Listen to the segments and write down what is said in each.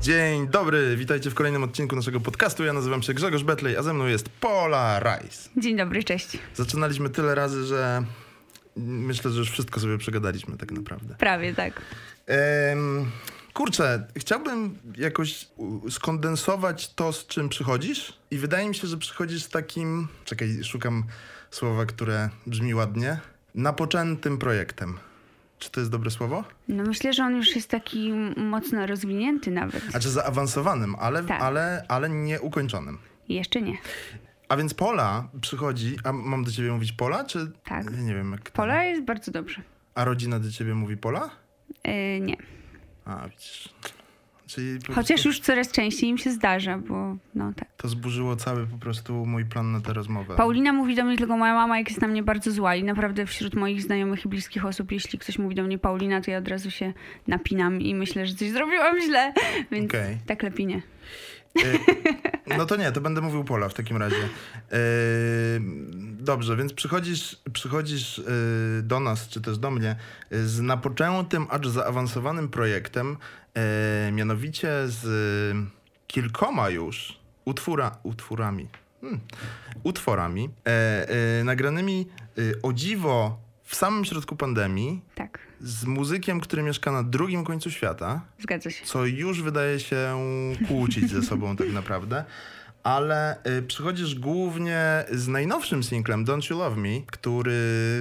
Dzień dobry, witajcie w kolejnym odcinku naszego podcastu. Ja nazywam się Grzegorz Betlej, a ze mną jest Pola Rice. Dzień dobry, cześć. Zaczynaliśmy tyle razy, że myślę, że już wszystko sobie przegadaliśmy tak naprawdę. Prawie tak. Kurczę, chciałbym jakoś skondensować to, z czym przychodzisz i wydaje mi się, że przychodzisz z takim, czekaj, szukam słowa, które brzmi ładnie, napoczętym projektem. Czy to jest dobre słowo? No myślę, że on już jest taki mocno rozwinięty nawet. Znaczy zaawansowanym, ale, Tak. ale, ale nie ukończonym. Jeszcze nie. A więc Pola przychodzi, a mam do ciebie mówić Pola, czy... Tak. Ja nie wiem, jak... Pola jest bardzo dobrze. A rodzina do ciebie mówi Pola? Yy, nie. A, widzisz. Czyli Chociaż prostu już coraz częściej im się zdarza, bo no tak. to zburzyło cały po prostu mój plan na tę rozmowę. Paulina mówi do mnie tylko moja mama, jak jest na mnie bardzo zła i naprawdę wśród moich znajomych i bliskich osób, jeśli ktoś mówi do mnie Paulina, to ja od razu się napinam i myślę, że coś zrobiłam źle, więc Okej. tak lepiej nie. Y, No to nie, to będę mówił Pola w takim razie. Y, Dobrze, więc przychodzisz, przychodzisz y, do nas, czy też do mnie, z napoczętym, acz zaawansowanym projektem, mianowicie z kilkoma już utwora, utwórami, hmm, utworami, e, e, nagranymi o dziwo w samym środku pandemii, Tak, z muzykiem, który mieszka na drugim końcu świata, zgadza się. co już wydaje się kłócić ze sobą tak naprawdę. Ale y, przychodzisz głównie z najnowszym singlem Don't You Love Me, który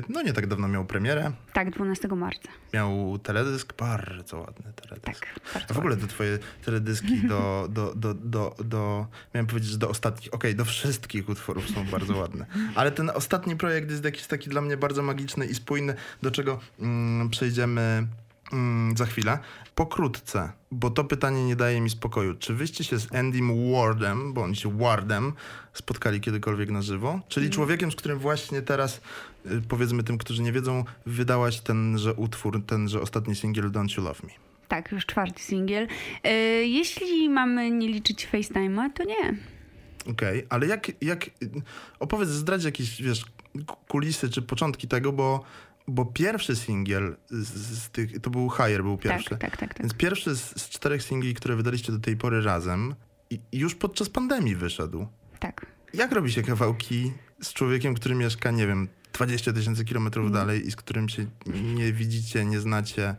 no nie tak dawno miał premierę. Tak, 12 marca. Miał teledysk, bardzo ładny teledysk. Tak, A w ogóle te twoje teledyski do, do, do, do, do miałem powiedzieć, że do ostatnich, okej, do wszystkich utworów są bardzo ładne. Ale ten ostatni projekt jest jakiś taki dla mnie bardzo magiczny i spójny, do czego mm, przejdziemy mm, za chwilę. Pokrótce, bo to pytanie nie daje mi spokoju. Czy wyście się z Andym Wardem, bądź Wardem, spotkali kiedykolwiek na żywo? Czyli człowiekiem, z którym właśnie teraz, y, powiedzmy tym, którzy nie wiedzą, wydałaś tenże utwór, tenże ostatni singiel Don't You Love Me. Tak, już czwarty singiel. E, jeśli mamy nie liczyć FaceTime'a, to nie. Okej, ale jak, jak, opowiedz, zdradź jakieś, wiesz, kulisy czy początki tego, bo, bo pierwszy singiel z, z tych, to był Higher, był pierwszy. Tak, tak, tak. tak. Więc pierwszy z, z czterech singli, które wydaliście do tej pory razem i, już podczas pandemii wyszedł. tak. Jak robi się kawałki z człowiekiem, który mieszka, nie wiem, 20 tysięcy kilometrów Mm. dalej i z którym się nie widzicie, nie znacie?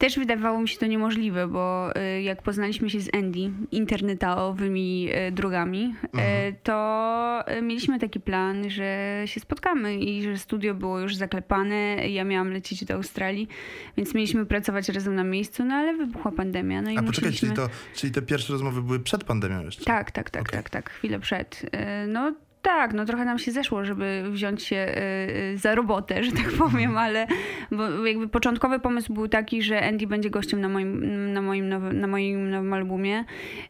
Też wydawało mi się to niemożliwe, bo y, jak poznaliśmy się z Andy internetowymi y, drogami, y, Mhm. to mieliśmy taki plan, że się spotkamy i że studio było już zaklepane. Ja miałam lecieć do Australii, więc mieliśmy pracować razem na miejscu, no ale wybuchła pandemia. No i A poczekaj, musieliśmy... czyli, to, czyli te pierwsze rozmowy były przed pandemią jeszcze? Tak, tak, tak, Okej. tak, tak, chwilę przed. No tak, no trochę nam się zeszło, żeby wziąć się y, y, za robotę, że tak powiem, ale bo jakby początkowy pomysł był taki, że Andy będzie gościem na moim, na moim, nowym, na moim nowym albumie.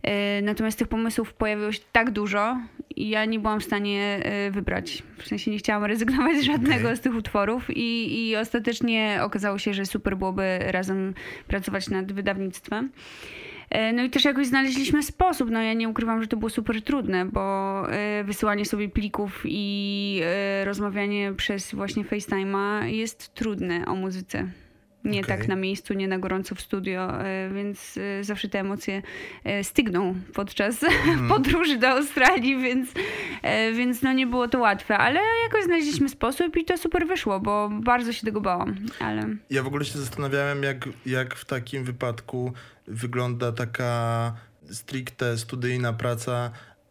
Y, Natomiast tych pomysłów pojawiło się tak dużo i ja nie byłam w stanie wybrać. W sensie nie chciałam rezygnować z żadnego Okej. z tych utworów i, i ostatecznie okazało się, że super byłoby razem pracować nad wydawnictwem. E, No i też jakoś znaleźliśmy sposób. No ja nie ukrywam, że to było super trudne, bo e, wysyłanie sobie plików i e, rozmawianie przez właśnie FaceTime'a jest trudne o muzyce. Nie Okej. tak na miejscu, nie na gorąco w studio, e, więc e, zawsze te emocje e, stygną podczas podróży do Australii, więc, więc no nie było to łatwe, ale jakoś znaleźliśmy sposób i to super wyszło, bo bardzo się tego bałam, ale Ja w ogóle się zastanawiałem, jak, jak w takim wypadku wygląda taka stricte studyjna praca,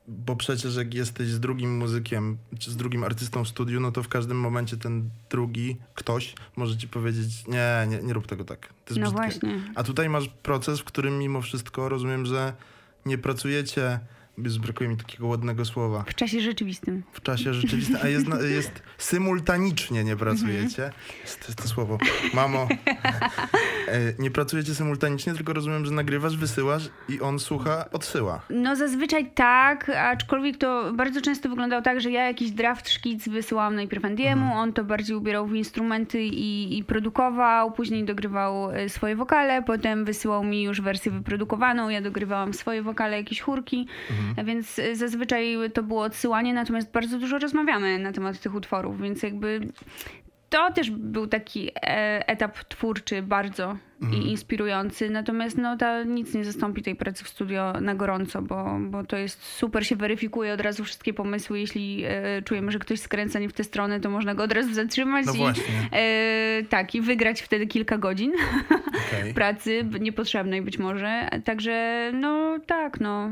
bo przecież jak jesteś z drugim muzykiem, czy z drugim artystą w studiu, no to w każdym momencie ten drugi ktoś może ci powiedzieć, nie, nie, nie rób tego tak. To jest no brzydkie. właśnie. A tutaj masz proces, w którym mimo wszystko rozumiem, że nie pracujecie, brakuje mi takiego ładnego słowa, W czasie rzeczywistym. w czasie rzeczywistym, a jest, jest symultanicznie nie pracujecie. To jest to słowo. Mamo, e, nie pracujecie symultanicznie, tylko rozumiem, że nagrywasz, wysyłasz i on słucha, odsyła. No zazwyczaj tak, aczkolwiek to bardzo często wyglądało tak, że ja jakiś draft szkic wysyłałam najpierw Andiemu, on to bardziej ubierał w instrumenty i, i produkował, później dogrywał e, swoje wokale, potem wysyłał mi już wersję wyprodukowaną, ja dogrywałam swoje wokale, jakieś chórki mhm. Więc y, zazwyczaj to było odsyłanie, natomiast bardzo dużo rozmawiamy na temat tych utworów, więc jakby to też był taki e, etap twórczy bardzo mhm. i inspirujący. Natomiast no, to nic nie zastąpi tej pracy w studio na gorąco, bo, bo to jest super, się weryfikuje od razu wszystkie pomysły. Jeśli e, czujemy, że ktoś skręca nie w tę stronę, to można go od razu zatrzymać no i, e, tak, i wygrać wtedy kilka godzin okay. pracy niepotrzebnej być może. Także no tak, no.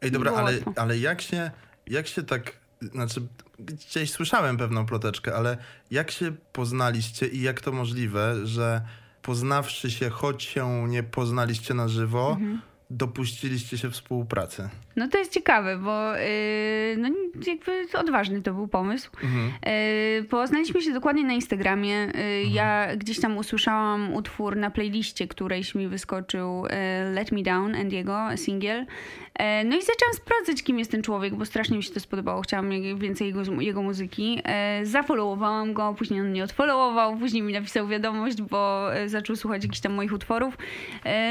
Ej, dobra, ale, ale jak się, jak się tak znaczy, gdzieś słyszałem pewną ploteczkę, ale jak się poznaliście i jak to możliwe, że poznawszy się, choć się nie poznaliście na żywo, mhm dopuściliście się współpracy? No to jest ciekawe, bo yy, no jakby odważny to był pomysł. Mhm. Yy, poznaliśmy się dokładnie na Instagramie. Yy, mhm. Ja gdzieś tam usłyszałam utwór na playliście, którejś mi wyskoczył y, Let Me Down Andiego, singiel. E, no i zaczęłam sprawdzać, kim jest ten człowiek, bo strasznie mi się to spodobało. Chciałam więcej jego, jego muzyki. E, zafollowowałam go, później on mnie odfollowował, później mi napisał wiadomość, bo zaczął słuchać jakichś tam moich utworów.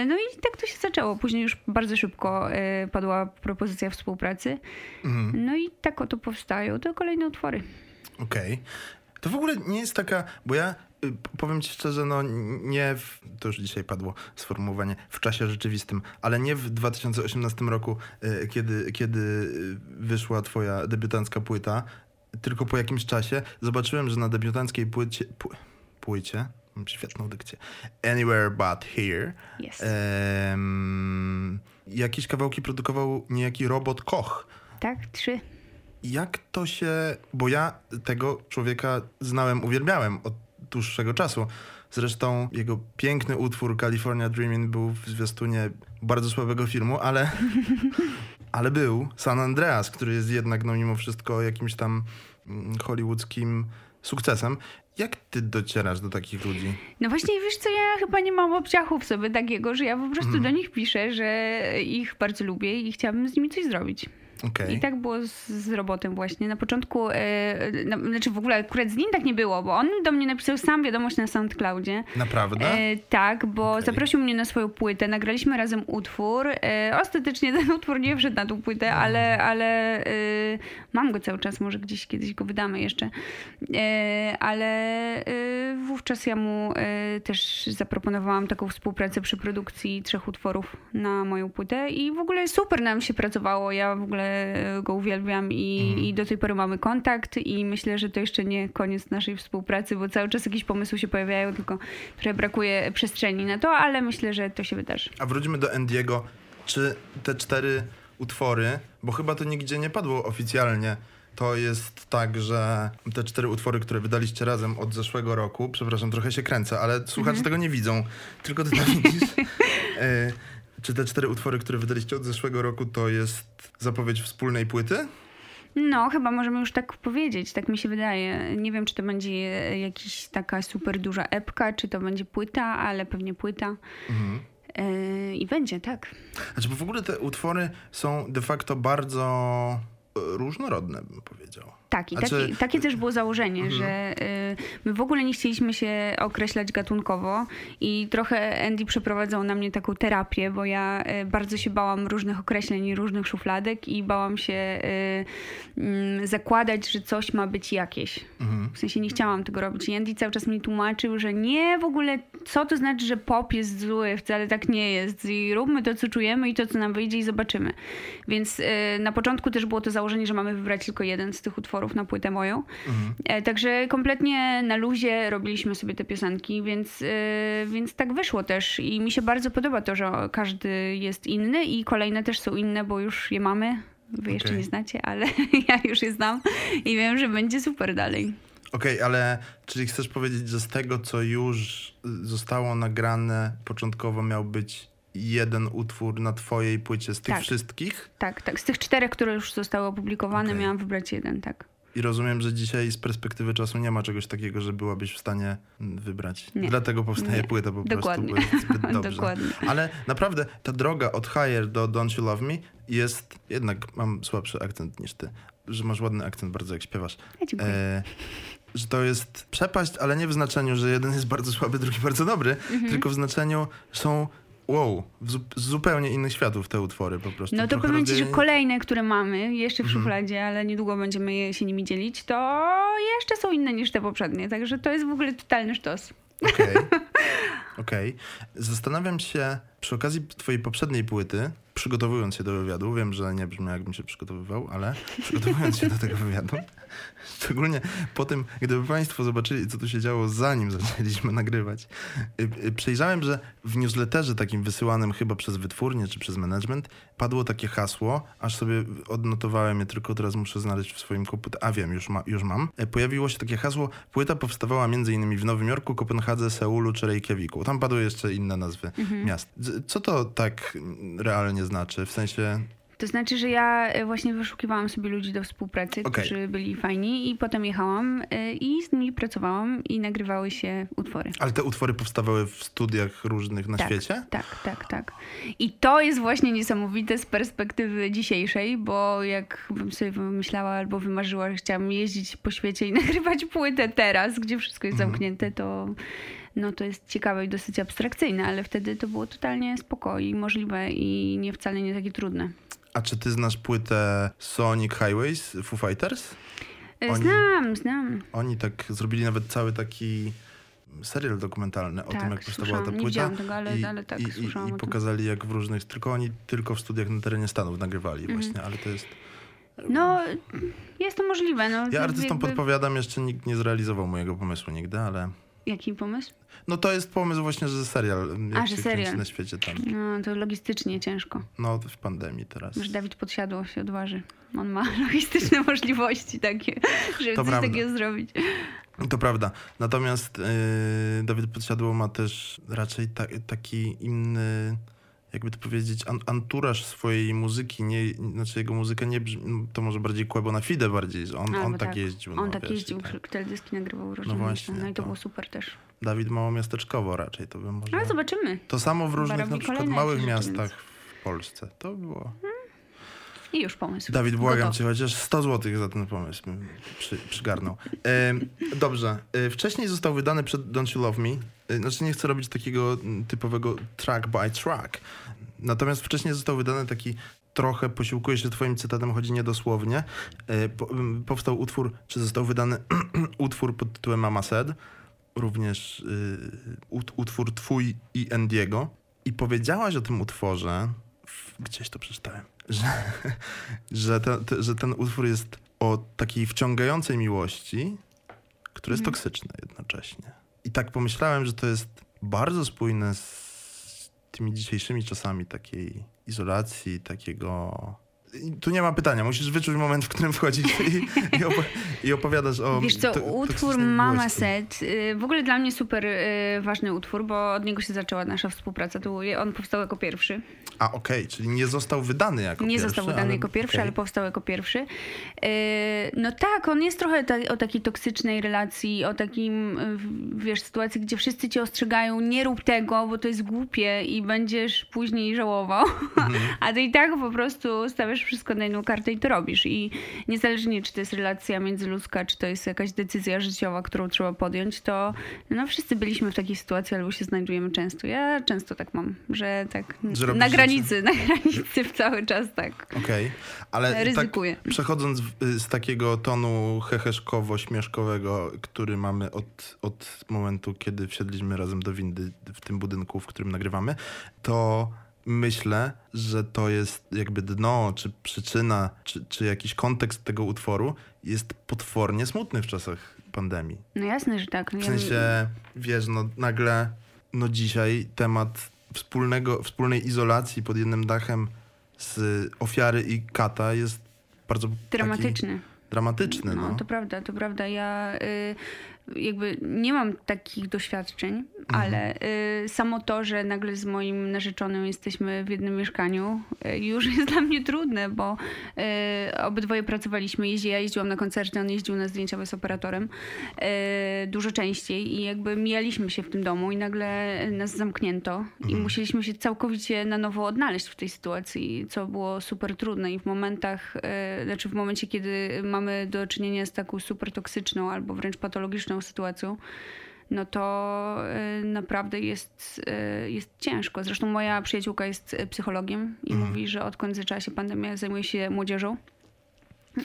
No i tak to się zaczęło. Później już bardzo szybko padła propozycja współpracy. Mhm. No i tak oto powstają to kolejne utwory. Okej. Okay. To w ogóle nie jest taka, bo ja Y, powiem ci szczerze, no nie, w, to już dzisiaj padło sformułowanie, w czasie rzeczywistym, ale nie w 2018 roku, y, kiedy, kiedy wyszła twoja debiutancka płyta, tylko po jakimś czasie zobaczyłem, że na debiutanckiej płycie, płycie świetną dykcję, Anywhere But Here, yes. jakieś kawałki produkował niejaki robot Koch. Tak, trzy. Jak to się, bo ja tego człowieka znałem, uwielbiałem od dłuższego czasu. Zresztą jego piękny utwór California Dreaming był w zwiastunie bardzo słabego filmu, ale, ale był San Andreas, który jest jednak no, mimo wszystko jakimś tam mm, hollywoodzkim sukcesem. Jak ty docierasz do takich ludzi? No właśnie, wiesz co, ja chyba nie mam obciachu w sobie takiego, że ja po prostu hmm. do nich piszę, że ich bardzo lubię i chciałabym z nimi coś zrobić. Okay. I tak było z, z robotem właśnie. Na początku, e, na, znaczy w ogóle akurat z nim tak nie było, bo on do mnie napisał sam wiadomość na SoundCloudzie. Naprawdę? E, tak, bo okay. zaprosił mnie na swoją płytę, nagraliśmy razem utwór. E, ostatecznie ten utwór nie wszedł na tą płytę, mm. ale, ale e, mam go cały czas, może gdzieś kiedyś go wydamy jeszcze. Ale wówczas ja mu też zaproponowałam taką współpracę przy produkcji trzech utworów na moją płytę i w ogóle super nam się pracowało. Ja w ogóle go uwielbiam i, mhm. i do tej pory mamy kontakt i myślę, że to jeszcze nie koniec naszej współpracy, bo cały czas jakieś pomysły się pojawiają, tylko trochę brakuje przestrzeni na to, ale myślę, że to się wydarzy. A wróćmy do Endiego. Czy te cztery utwory, bo chyba to nigdzie nie padło oficjalnie, to jest tak, że te cztery utwory, które wydaliście razem od zeszłego roku, przepraszam, trochę się kręcę, ale słuchacze mhm. tego nie widzą, tylko ty to widzisz. E, czy te cztery utwory, które wydaliście od zeszłego roku, to jest zapowiedź wspólnej płyty? No, chyba możemy już tak powiedzieć, tak mi się wydaje. Nie wiem, czy to będzie jakaś taka super duża epka, czy to będzie płyta, ale pewnie płyta. Mhm. Yy, I będzie, tak. Znaczy, bo w ogóle te utwory są de facto bardzo różnorodne, bym powiedział. Tak, i znaczy... takie, takie też było założenie, mhm. że y, my w ogóle nie chcieliśmy się określać gatunkowo i trochę Andy przeprowadzał na mnie taką terapię, bo ja y, bardzo się bałam różnych określeń i różnych szufladek i bałam się y, y, zakładać, że coś ma być jakieś. Mhm. W sensie nie chciałam tego robić. I Andy cały czas mi tłumaczył, że nie w ogóle, co to znaczy, że pop jest zły, wcale tak nie jest. I róbmy to, co czujemy i to, co nam wyjdzie i zobaczymy. Więc y, na początku też było to założenie, że mamy wybrać tylko jeden z tych utworów utworów na płytę moją. Mhm. E, także kompletnie na luzie robiliśmy sobie te piosenki, więc, e, więc tak wyszło też. I mi się bardzo podoba to, że każdy jest inny i kolejne też są inne, bo już je mamy. Wy okay. jeszcze nie znacie, ale ja już je znam i wiem, że będzie super dalej. Okej, okay, ale czyli chcesz powiedzieć, że z tego, co już zostało nagrane, początkowo miał być jeden utwór na twojej płycie z tych tak. wszystkich? Tak, tak. Z tych czterech, które już zostały opublikowane, okay. miałam wybrać jeden, tak. I rozumiem, że dzisiaj z perspektywy czasu nie ma czegoś takiego, że byłabyś w stanie wybrać. Nie. Dlatego powstaje nie. płyta po Dokładnie. prostu, zbyt dobrze. Dokładnie. Ale naprawdę ta droga od Higher do Don't You Love Me jest, jednak mam słabszy akcent niż ty, że masz ładny akcent bardzo jak śpiewasz. Ja e, że to jest przepaść, ale nie w znaczeniu, że jeden jest bardzo słaby, drugi bardzo dobry, mhm. tylko w znaczeniu są wow, z zupełnie innych światów te utwory po prostu. No to powiem ci, że kolejne, które mamy jeszcze w Mhm. szufladzie, ale niedługo będziemy je- się nimi dzielić, to jeszcze są inne niż te poprzednie. Także to jest w ogóle totalny sztos. Okej. Okej. Zastanawiam się przy okazji twojej poprzedniej płyty, przygotowując się do wywiadu, wiem, że nie brzmi jakbym się przygotowywał, ale przygotowując się do tego wywiadu, szczególnie po tym, gdyby państwo zobaczyli, co tu się działo zanim zaczęliśmy nagrywać, y, y, przejrzałem, że w newsletterze takim wysyłanym chyba przez wytwórnię czy przez management padło takie hasło, aż sobie odnotowałem je, tylko teraz muszę znaleźć w swoim komputerze. A wiem, już, ma, już mam. E, Pojawiło się takie hasło, płyta powstawała m.in. w Nowym Jorku, Kopenhadze, Seulu czy Reykjaviku. Tam padły jeszcze inne nazwy miast. Z- Co to tak realnie znaczy? W sensie, To znaczy, że ja e, właśnie wyszukiwałam sobie ludzi do współpracy, Okej. którzy byli fajni i potem jechałam e, i z nimi pracowałam i nagrywały się utwory. ale te utwory powstawały w studiach różnych na tak, świecie? Tak, tak, tak. I to jest właśnie niesamowite z perspektywy dzisiejszej, bo jak bym sobie wymyślała albo wymarzyła, że chciałam jeździć po świecie i nagrywać płytę teraz, gdzie wszystko jest Mhm. zamknięte, to no to jest ciekawe i dosyć abstrakcyjne, ale wtedy to było totalnie spoko i możliwe i nie wcale nie takie trudne. A czy ty znasz płytę Sonic Highways Foo Fighters? E, Oni- Znam, znam. Oni tak zrobili nawet cały taki serial dokumentalny o Tak, tym, jak powstawała ta płyta. tego, ale- i, ale tak, i, i, i pokazali, jak w różnych, tylko oni tylko w studiach na terenie Stanów nagrywali Mhm. właśnie, ale to jest... No, jest to możliwe. No, Ja to artystom jakby- podpowiadam, jeszcze nikt nie zrealizował mojego pomysłu nigdy, ale... Jaki pomysł? No to jest pomysł właśnie, że serial, jak A, że się serial. na świecie tam. No, to logistycznie ciężko. No w pandemii teraz. Może Dawid Podsiadło się odważy. On ma logistyczne możliwości takie, żeby To coś prawda. takiego zrobić. To prawda. Natomiast yy, Dawid Podsiadło ma też raczej ta, taki inny, jakby to powiedzieć, an, anturaż swojej muzyki. Nie, znaczy jego muzyka nie brzmi, to może bardziej Kłebo na Fide bardziej, on, A, on tak, tak. jeździł. On no, tak wiesz, jeździł, tak. teledyski nagrywał różne właśnie, miejsca. No i to, to- było super też. Dawid mało miasteczkowo raczej, to by może... Ale zobaczymy. To samo w różnych na przykład małych miastach w Polsce. To było... I już pomysł. Dawid, błagam Gotowy. cię, chociaż 100 zł za ten pomysł bym przy, przygarnął. Em, dobrze. E, Wcześniej został wydany przed Don't You Love Me. E, Znaczy nie chcę robić takiego mm, typowego track by track. Natomiast wcześniej został wydany taki trochę, posiłkuję się twoim cytatem, chodzi niedosłownie. E, Po, powstał utwór, czy został wydany utwór pod tytułem Mama Said. Również y, ut, utwór twój i Endiego. I powiedziałaś o tym utworze, gdzieś to przeczytałem, że, że, te, te, że ten utwór jest o takiej wciągającej miłości, która jest Mhm. toksyczna jednocześnie. I tak pomyślałem, że to jest bardzo spójne z tymi dzisiejszymi czasami takiej izolacji, takiego... Tu nie ma pytania, musisz wyczuć moment, w którym wchodzisz i, i, opo- i opowiadasz o Wiesz co, to- utwór Mama. Set, y, w ogóle dla mnie super y, ważny utwór, bo od niego się zaczęła nasza współpraca. Był- on powstał jako pierwszy. A okej, czyli nie został wydany jako nie pierwszy. został wydany ale, jako pierwszy, okej. ale powstał jako pierwszy. Yy, No tak, on jest trochę ta, o takiej toksycznej relacji, o takim, y, wiesz, sytuacji, gdzie wszyscy cię ostrzegają, nie rób tego, bo to jest głupie i będziesz później żałował. Mhm. A ty i tak po prostu stawiasz wszystko na jedną kartę i to robisz. I niezależnie, czy to jest relacja międzyludzka, czy to jest jakaś decyzja życiowa, którą trzeba podjąć, to no wszyscy byliśmy w takiej sytuacji, albo się znajdujemy często. Ja często tak mam, że tak na rzeczy- granicy, na granicy w cały czas tak. Okej, ale tak Ryzykuję. przechodząc w, z takiego tonu heheszkowo-śmieszkowego, który mamy od, od momentu, kiedy wsiedliśmy razem do windy w tym budynku, w którym nagrywamy, to myślę, że to jest jakby dno, czy przyczyna, czy, czy jakiś kontekst tego utworu jest potwornie smutny w czasach pandemii. No jasne, że tak. W Ja- sensie, wiesz, no nagle, no dzisiaj temat wspólnego, wspólnej izolacji pod jednym dachem z ofiary i kata jest bardzo Dramatyczny. dramatyczny, no. No, to prawda, to prawda. Ja y, jakby nie mam takich doświadczeń, Mhm. ale y, samo to, że nagle z moim narzeczonym jesteśmy w jednym mieszkaniu, y, już jest dla mnie trudne, bo y, obydwoje pracowaliśmy. Jeździ, ja jeździłam na koncerty, on jeździł na zdjęcia bez operatorem y, dużo częściej i jakby mijaliśmy się w tym domu i nagle nas zamknięto i Mhm. musieliśmy się całkowicie na nowo odnaleźć w tej sytuacji, co było super trudne i w momentach, y, znaczy w momencie, kiedy mamy do czynienia z taką super toksyczną albo wręcz patologiczną sytuacją, no to y, naprawdę jest, y, jest ciężko. Zresztą moja przyjaciółka jest psychologiem i Mhm. mówi, że odkąd zaczęła się pandemia, zajmuje się młodzieżą. Y,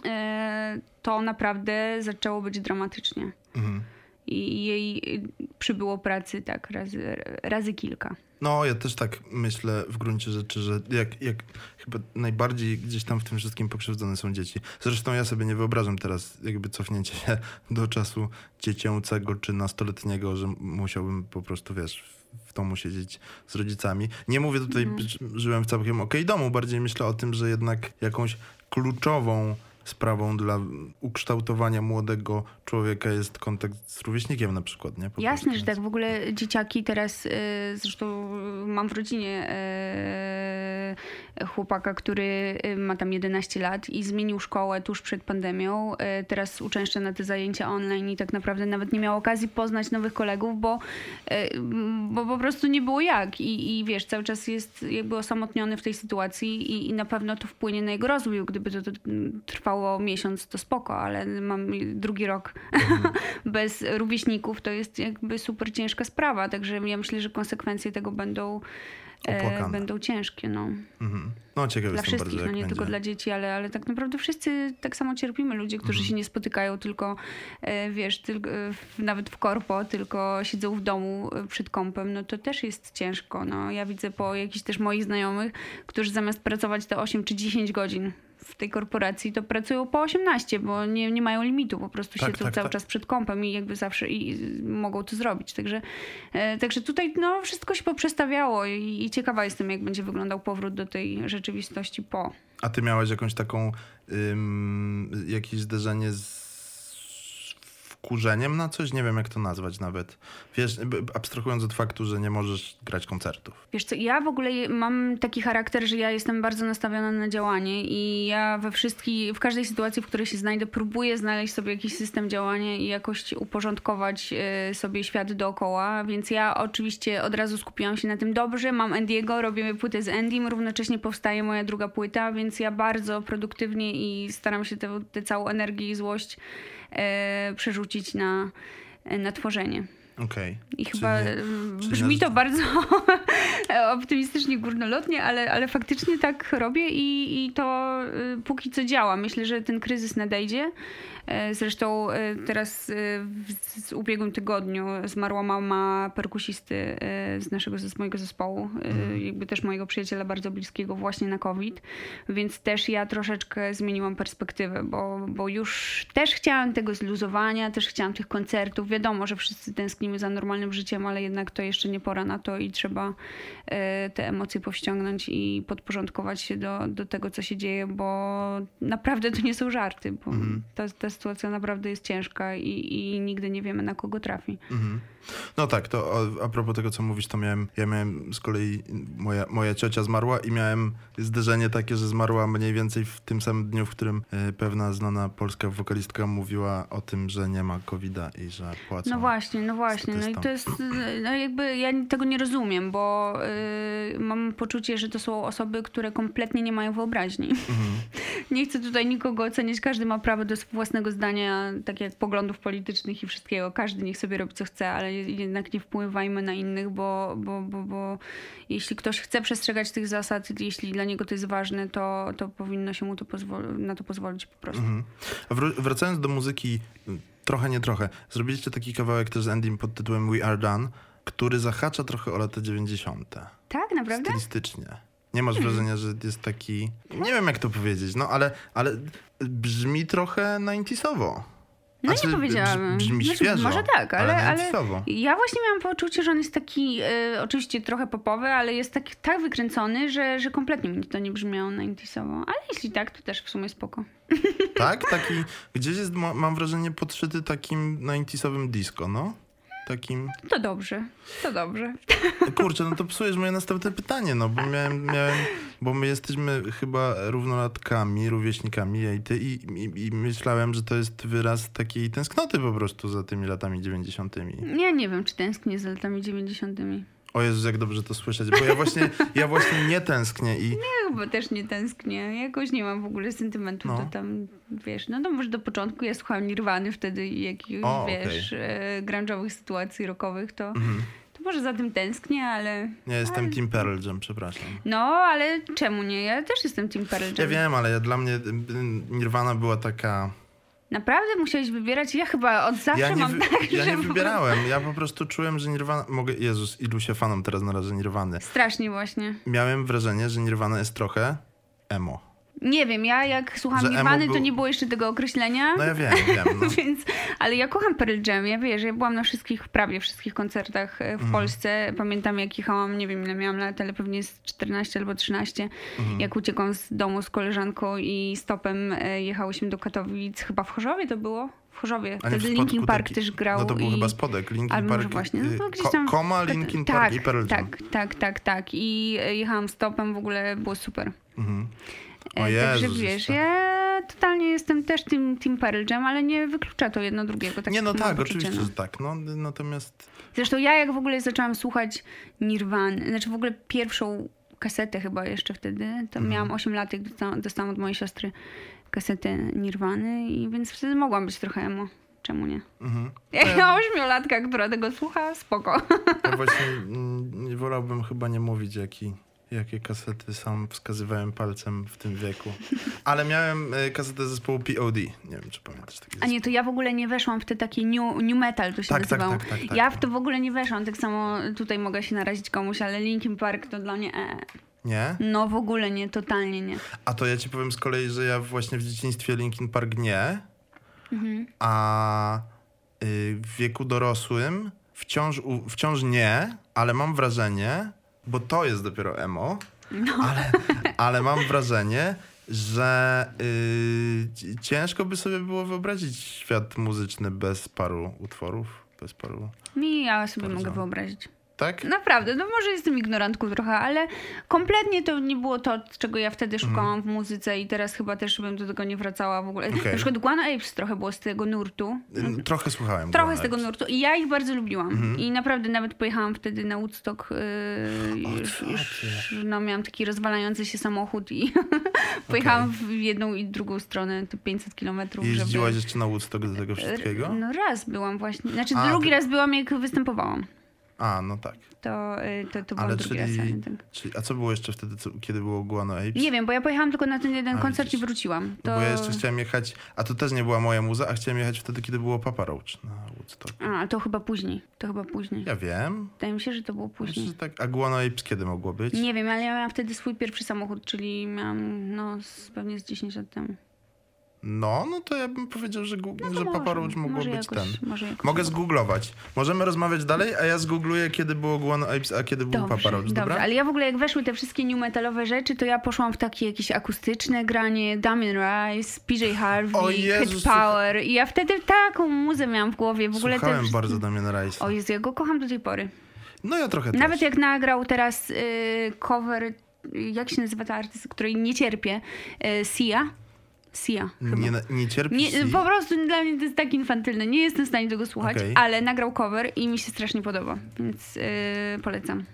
To naprawdę zaczęło być dramatycznie. Mhm. I jej przybyło pracy tak razy, razy kilka. No, ja też tak myślę w gruncie rzeczy, że jak, jak chyba najbardziej gdzieś tam w tym wszystkim pokrzywdzone są dzieci. Zresztą ja sobie nie wyobrażam teraz jakby cofnięcie się do czasu dziecięcego czy nastoletniego, że musiałbym po prostu, wiesz, w- domu siedzieć z rodzicami. Nie mówię tutaj, że żyłem w całkiem okej domu, bardziej myślę o tym, że jednak jakąś kluczową sprawą dla ukształtowania młodego człowieka jest kontakt z rówieśnikiem na przykład, nie? Po Jasne, że tak. W ogóle dzieciaki teraz, y, zresztą mam w rodzinie y, chłopaka, który y, ma tam 11 lat i zmienił szkołę tuż przed pandemią. Y, Teraz uczęszcza na te zajęcia online i tak naprawdę nawet nie miał okazji poznać nowych kolegów, bo, y, bo po prostu nie było jak. I, I wiesz, cały czas jest jakby osamotniony w tej sytuacji i, i na pewno to wpłynie na jego rozwój. Gdyby to, to trwało miesiąc, to spoko, ale mam drugi rok bez rówieśników, to jest jakby super ciężka sprawa. Także ja myślę, że konsekwencje tego będą, e, Opłakane. będą ciężkie. No. Mhm. No ciekawe Dla wszystkich, bardzo, no nie będzie. tylko dla dzieci, ale, ale tak naprawdę wszyscy tak samo cierpimy. Ludzie, którzy Mhm. się nie spotykają tylko, e, wiesz, tylko, e, nawet w korpo, tylko siedzą w domu przed kąpem, no to też jest ciężko. No, ja widzę po jakichś też moich znajomych, którzy zamiast pracować te 8 czy 10 godzin w tej korporacji, to pracują po 18, bo nie, nie mają limitu, po prostu Tak, siedzą tak, cały tak. czas przed kąpem i jakby zawsze i, i mogą to zrobić. Także, e, także tutaj no, wszystko się poprzestawiało i, i ciekawa jestem, jak będzie wyglądał powrót do tej rzeczywistości po. A ty miałaś jakąś taką, ym, jakieś zderzenie z wkurzeniem na coś? Nie wiem, jak to nazwać nawet. Wiesz, abstrahując od faktu, że nie możesz grać koncertów. Wiesz co, ja w ogóle mam taki charakter, że ja jestem bardzo nastawiona na działanie i ja we wszystkich, w każdej sytuacji, w której się znajdę, próbuję znaleźć sobie jakiś system działania i jakoś uporządkować e, sobie świat dookoła, więc ja oczywiście od razu skupiłam się na tym dobrze, mam Andiego, robimy płytę z Endym, równocześnie powstaje moja druga płyta, więc ja bardzo produktywnie i staram się tę całą energię i złość przerzucić na, na tworzenie. Okej. I chyba e, czyli brzmi to bardzo optymistycznie, górnolotnie, ale, ale faktycznie tak robię i, i to y, póki co działa. Myślę, że ten kryzys nadejdzie. E, Zresztą e, teraz e, w ubiegłym tygodniu zmarła mama perkusisty z naszego, z mojego zespołu, e, jakby też mojego przyjaciela bardzo bliskiego właśnie na COVID, więc też ja troszeczkę zmieniłam perspektywę, bo, bo już też chciałam tego zluzowania, też chciałam tych koncertów. Wiadomo, że wszyscy tęsknimy za normalnym życiem, ale jednak to jeszcze nie pora na to i trzeba te emocje powściągnąć i podporządkować się do, do tego, co się dzieje, bo naprawdę to nie są żarty, bo ta, ta sytuacja naprawdę jest ciężka i, i nigdy nie wiemy, na kogo trafi. Mhm. No tak, to o, a propos tego, co mówisz, to miałem, ja miałem z kolei, moja, moja ciocia zmarła i miałem zderzenie takie, że zmarła mniej więcej w tym samym dniu, w którym e, pewna znana polska wokalistka mówiła o tym, że nie ma covid i że płacą. No właśnie, no właśnie. No i to jest, no jakby ja tego nie rozumiem, bo y, mam poczucie, że to są osoby, które kompletnie nie mają wyobraźni. Mhm. Nie chcę tutaj nikogo oceniać, każdy ma prawo do własnego zdania, tak jak poglądów politycznych i wszystkiego. Każdy niech sobie robi co chce, ale jednak nie wpływajmy na innych, bo, bo, bo, bo jeśli ktoś chce przestrzegać tych zasad, jeśli dla niego to jest ważne, to, to powinno się mu to na to pozwolić po prostu. Mhm. A wró- wracając do muzyki, trochę nie trochę, zrobiliście taki kawałek też z Endym pod tytułem We Are Done, który zahacza trochę o lata 90. Tak, naprawdę? Stylistycznie. Nie masz wrażenia, że jest taki. Nie wiem, jak to powiedzieć, no ale, ale brzmi trochę 90sowo. No Znaczy, nie powiedziałabym. Brzmi, Znaczy, świeżo. Może tak, ale, ale, 90sowo. ja właśnie miałam poczucie, że on jest taki, e, oczywiście trochę popowy, ale jest taki tak wykręcony, że, że kompletnie mi to nie brzmiało 90sowo. Ale jeśli tak, to też w sumie spoko. Tak? Taki, gdzieś jest, ma- mam wrażenie, podszyty takim 90sowym disco, no? Takim. To dobrze, to dobrze. Kurczę, no to psujesz moje następne pytanie, no bo miałem, miałem bo my jesteśmy chyba równolatkami, rówieśnikami, ja i ty, i, i, i myślałem, że to jest wyraz takiej tęsknoty po prostu za tymi latami 90. Ja nie wiem, czy tęsknię za latami 90. O Jezu, jak dobrze to słyszeć, bo ja właśnie, ja właśnie nie tęsknię i Ja chyba też nie tęsknię. Jakoś nie mam w ogóle sentymentu No. do tam, wiesz, no to może do początku ja słuchałam Nirwany wtedy i jakichś, O, wiesz, e, grunge'owych sytuacji rockowych, to, Mhm. to może za tym tęsknię, ale... ja jestem Team Pearl Jam, przepraszam. No, ale czemu nie? Ja też jestem Team Pearl Jam. Ja wiem, ale ja, dla mnie y, Nirvana była taka... Naprawdę musiałeś wybierać? Ja chyba od zawsze Ja mam tak, ja że nie wybierałem, ja po prostu czułem, że Nirvana... Mogę... Jezus, ilu się fanom teraz narażę Nirwany. Strasznie właśnie. Miałem wrażenie, że Nirvana jest trochę emo. Nie wiem, ja jak słucham Że Nirwany, to był- nie było jeszcze tego określenia. No ja wiem, wiem. No. Więc, ale ja kocham Pearl Jam, ja wiesz, ja byłam na wszystkich, prawie wszystkich koncertach e, w Mhm. Polsce. Pamiętam jak jechałam, nie wiem ile miałam lat, ale pewnie z 14 albo 13, Mhm. jak uciekłam z domu z koleżanką i stopem e, jechałyśmy do Katowic, chyba w Chorzowie to było? W Chorzowie. A Wtedy Linkin Park też grał. No to był i... chyba spodek. Linkin Albo Park. właśnie, no y, to gdzieś tam... Koma, Linkin Park tak, i Pearl Jam. Tak, tak, tak, tak. I jechałam stopem, w ogóle było super. Mhm. O E, Także Jezus, wiesz, jeszcze. ja totalnie jestem też team, team Pearl Jam, ale nie wyklucza to jedno drugiego. Tak Nie, no tak, oczywiście, no. że tak. No, natomiast Zresztą ja jak w ogóle zaczęłam słuchać Nirwany, znaczy w ogóle pierwszą kasetę chyba jeszcze wtedy, to Mhm. miałam 8 lat, jak dostałam, dostałam od mojej siostry kasetę Nirwany i więc wtedy mogłam być trochę emo. Czemu nie? mhm. Ja ośmiolatka, która tego słucha, spoko. ja właśnie mm, wolałbym chyba nie mówić, jaki, jakie kasety sam wskazywałem palcem w tym wieku. Ale miałem y, kasetę zespołu POD. Nie wiem, czy pamiętasz taki A nie, to ja w ogóle nie weszłam w te takie new, new metal, to się Tak, tak, nazywało. tak, tak, tak, ja no. w to w ogóle nie weszłam, tak samo tutaj mogę się narazić komuś, ale Linkin Park to dla mnie e. Nie? No w ogóle nie, totalnie nie. A to ja ci powiem z kolei, że ja właśnie w dzieciństwie Linkin Park nie, Mhm. a y, w wieku dorosłym wciąż, wciąż nie, ale mam wrażenie, bo to jest dopiero emo, No. ale, ale mam wrażenie, że y, ci- ciężko by sobie było wyobrazić świat muzyczny bez paru utworów, bez paru... Mi ja sobie mogę wyobrazić. Tak? Naprawdę, no może jestem ignorantką trochę, ale kompletnie to nie było to, czego ja wtedy szukałam w muzyce i teraz chyba też bym do tego nie wracała w ogóle. Okej. Na przykład Guano Apes trochę było z tego nurtu. Trochę słuchałem. Trochę z tego nurtu i ja ich bardzo lubiłam. Mhm. I naprawdę nawet pojechałam wtedy na Woodstock. Yy, O, już, no, miałam taki rozwalający się samochód i pojechałam w jedną i drugą stronę, to 500 kilometrów. żeby- Jeździłaś jeszcze na Woodstock do tego wszystkiego? No raz byłam właśnie. Znaczy A, drugi to- raz byłam jak występowałam. A, no tak. To, y, to, to był Ale drugi czyli, raz. ale czyli... A co było jeszcze wtedy, co, kiedy było Guano Apes? Nie wiem, bo ja pojechałam tylko na ten jeden A, koncert widzisz. i wróciłam. To... Bo ja jeszcze chciałem jechać, a to też nie była moja muza, a chciałem jechać wtedy, kiedy było Papa Roach na Woodstock. A, to chyba później. To chyba później. Ja wiem. Wydaje mi się, że to było Myślę, później. że tak, a Guano Apes kiedy mogło być? Nie wiem, ale ja miałam wtedy swój pierwszy samochód, czyli miałam no z, pewnie z 10 lat temu. No, no to ja bym powiedział, że, gu- No że może, Papa Roach mogło może być jakoś, ten. Mogę tak. zgooglować. Możemy rozmawiać dalej, a ja zgoogluję, kiedy było Guano Apes, a kiedy był Papa Roach, dobra? dobrze, ale ja w ogóle jak weszły te wszystkie new metalowe rzeczy, to ja poszłam w takie jakieś akustyczne granie, Damien Rice, PJ Harvey, O Jezus, Cat Power i ja wtedy taką muzę miałam w głowie. W ogóle Słuchałem wszystkie- bardzo Damian Rice. O Jezu, ja go kocham do tej pory. No ja trochę Nawet też. jak nagrał teraz y, cover, jak się nazywa ta artystka, której nie cierpię, y, Sia. Sia chyba. Nie, nie cierpi Nie, po prostu dla mnie to jest tak infantylne. Nie jestem w stanie tego słuchać, Okej. ale nagrał cover i mi się strasznie podoba, więc y, polecam.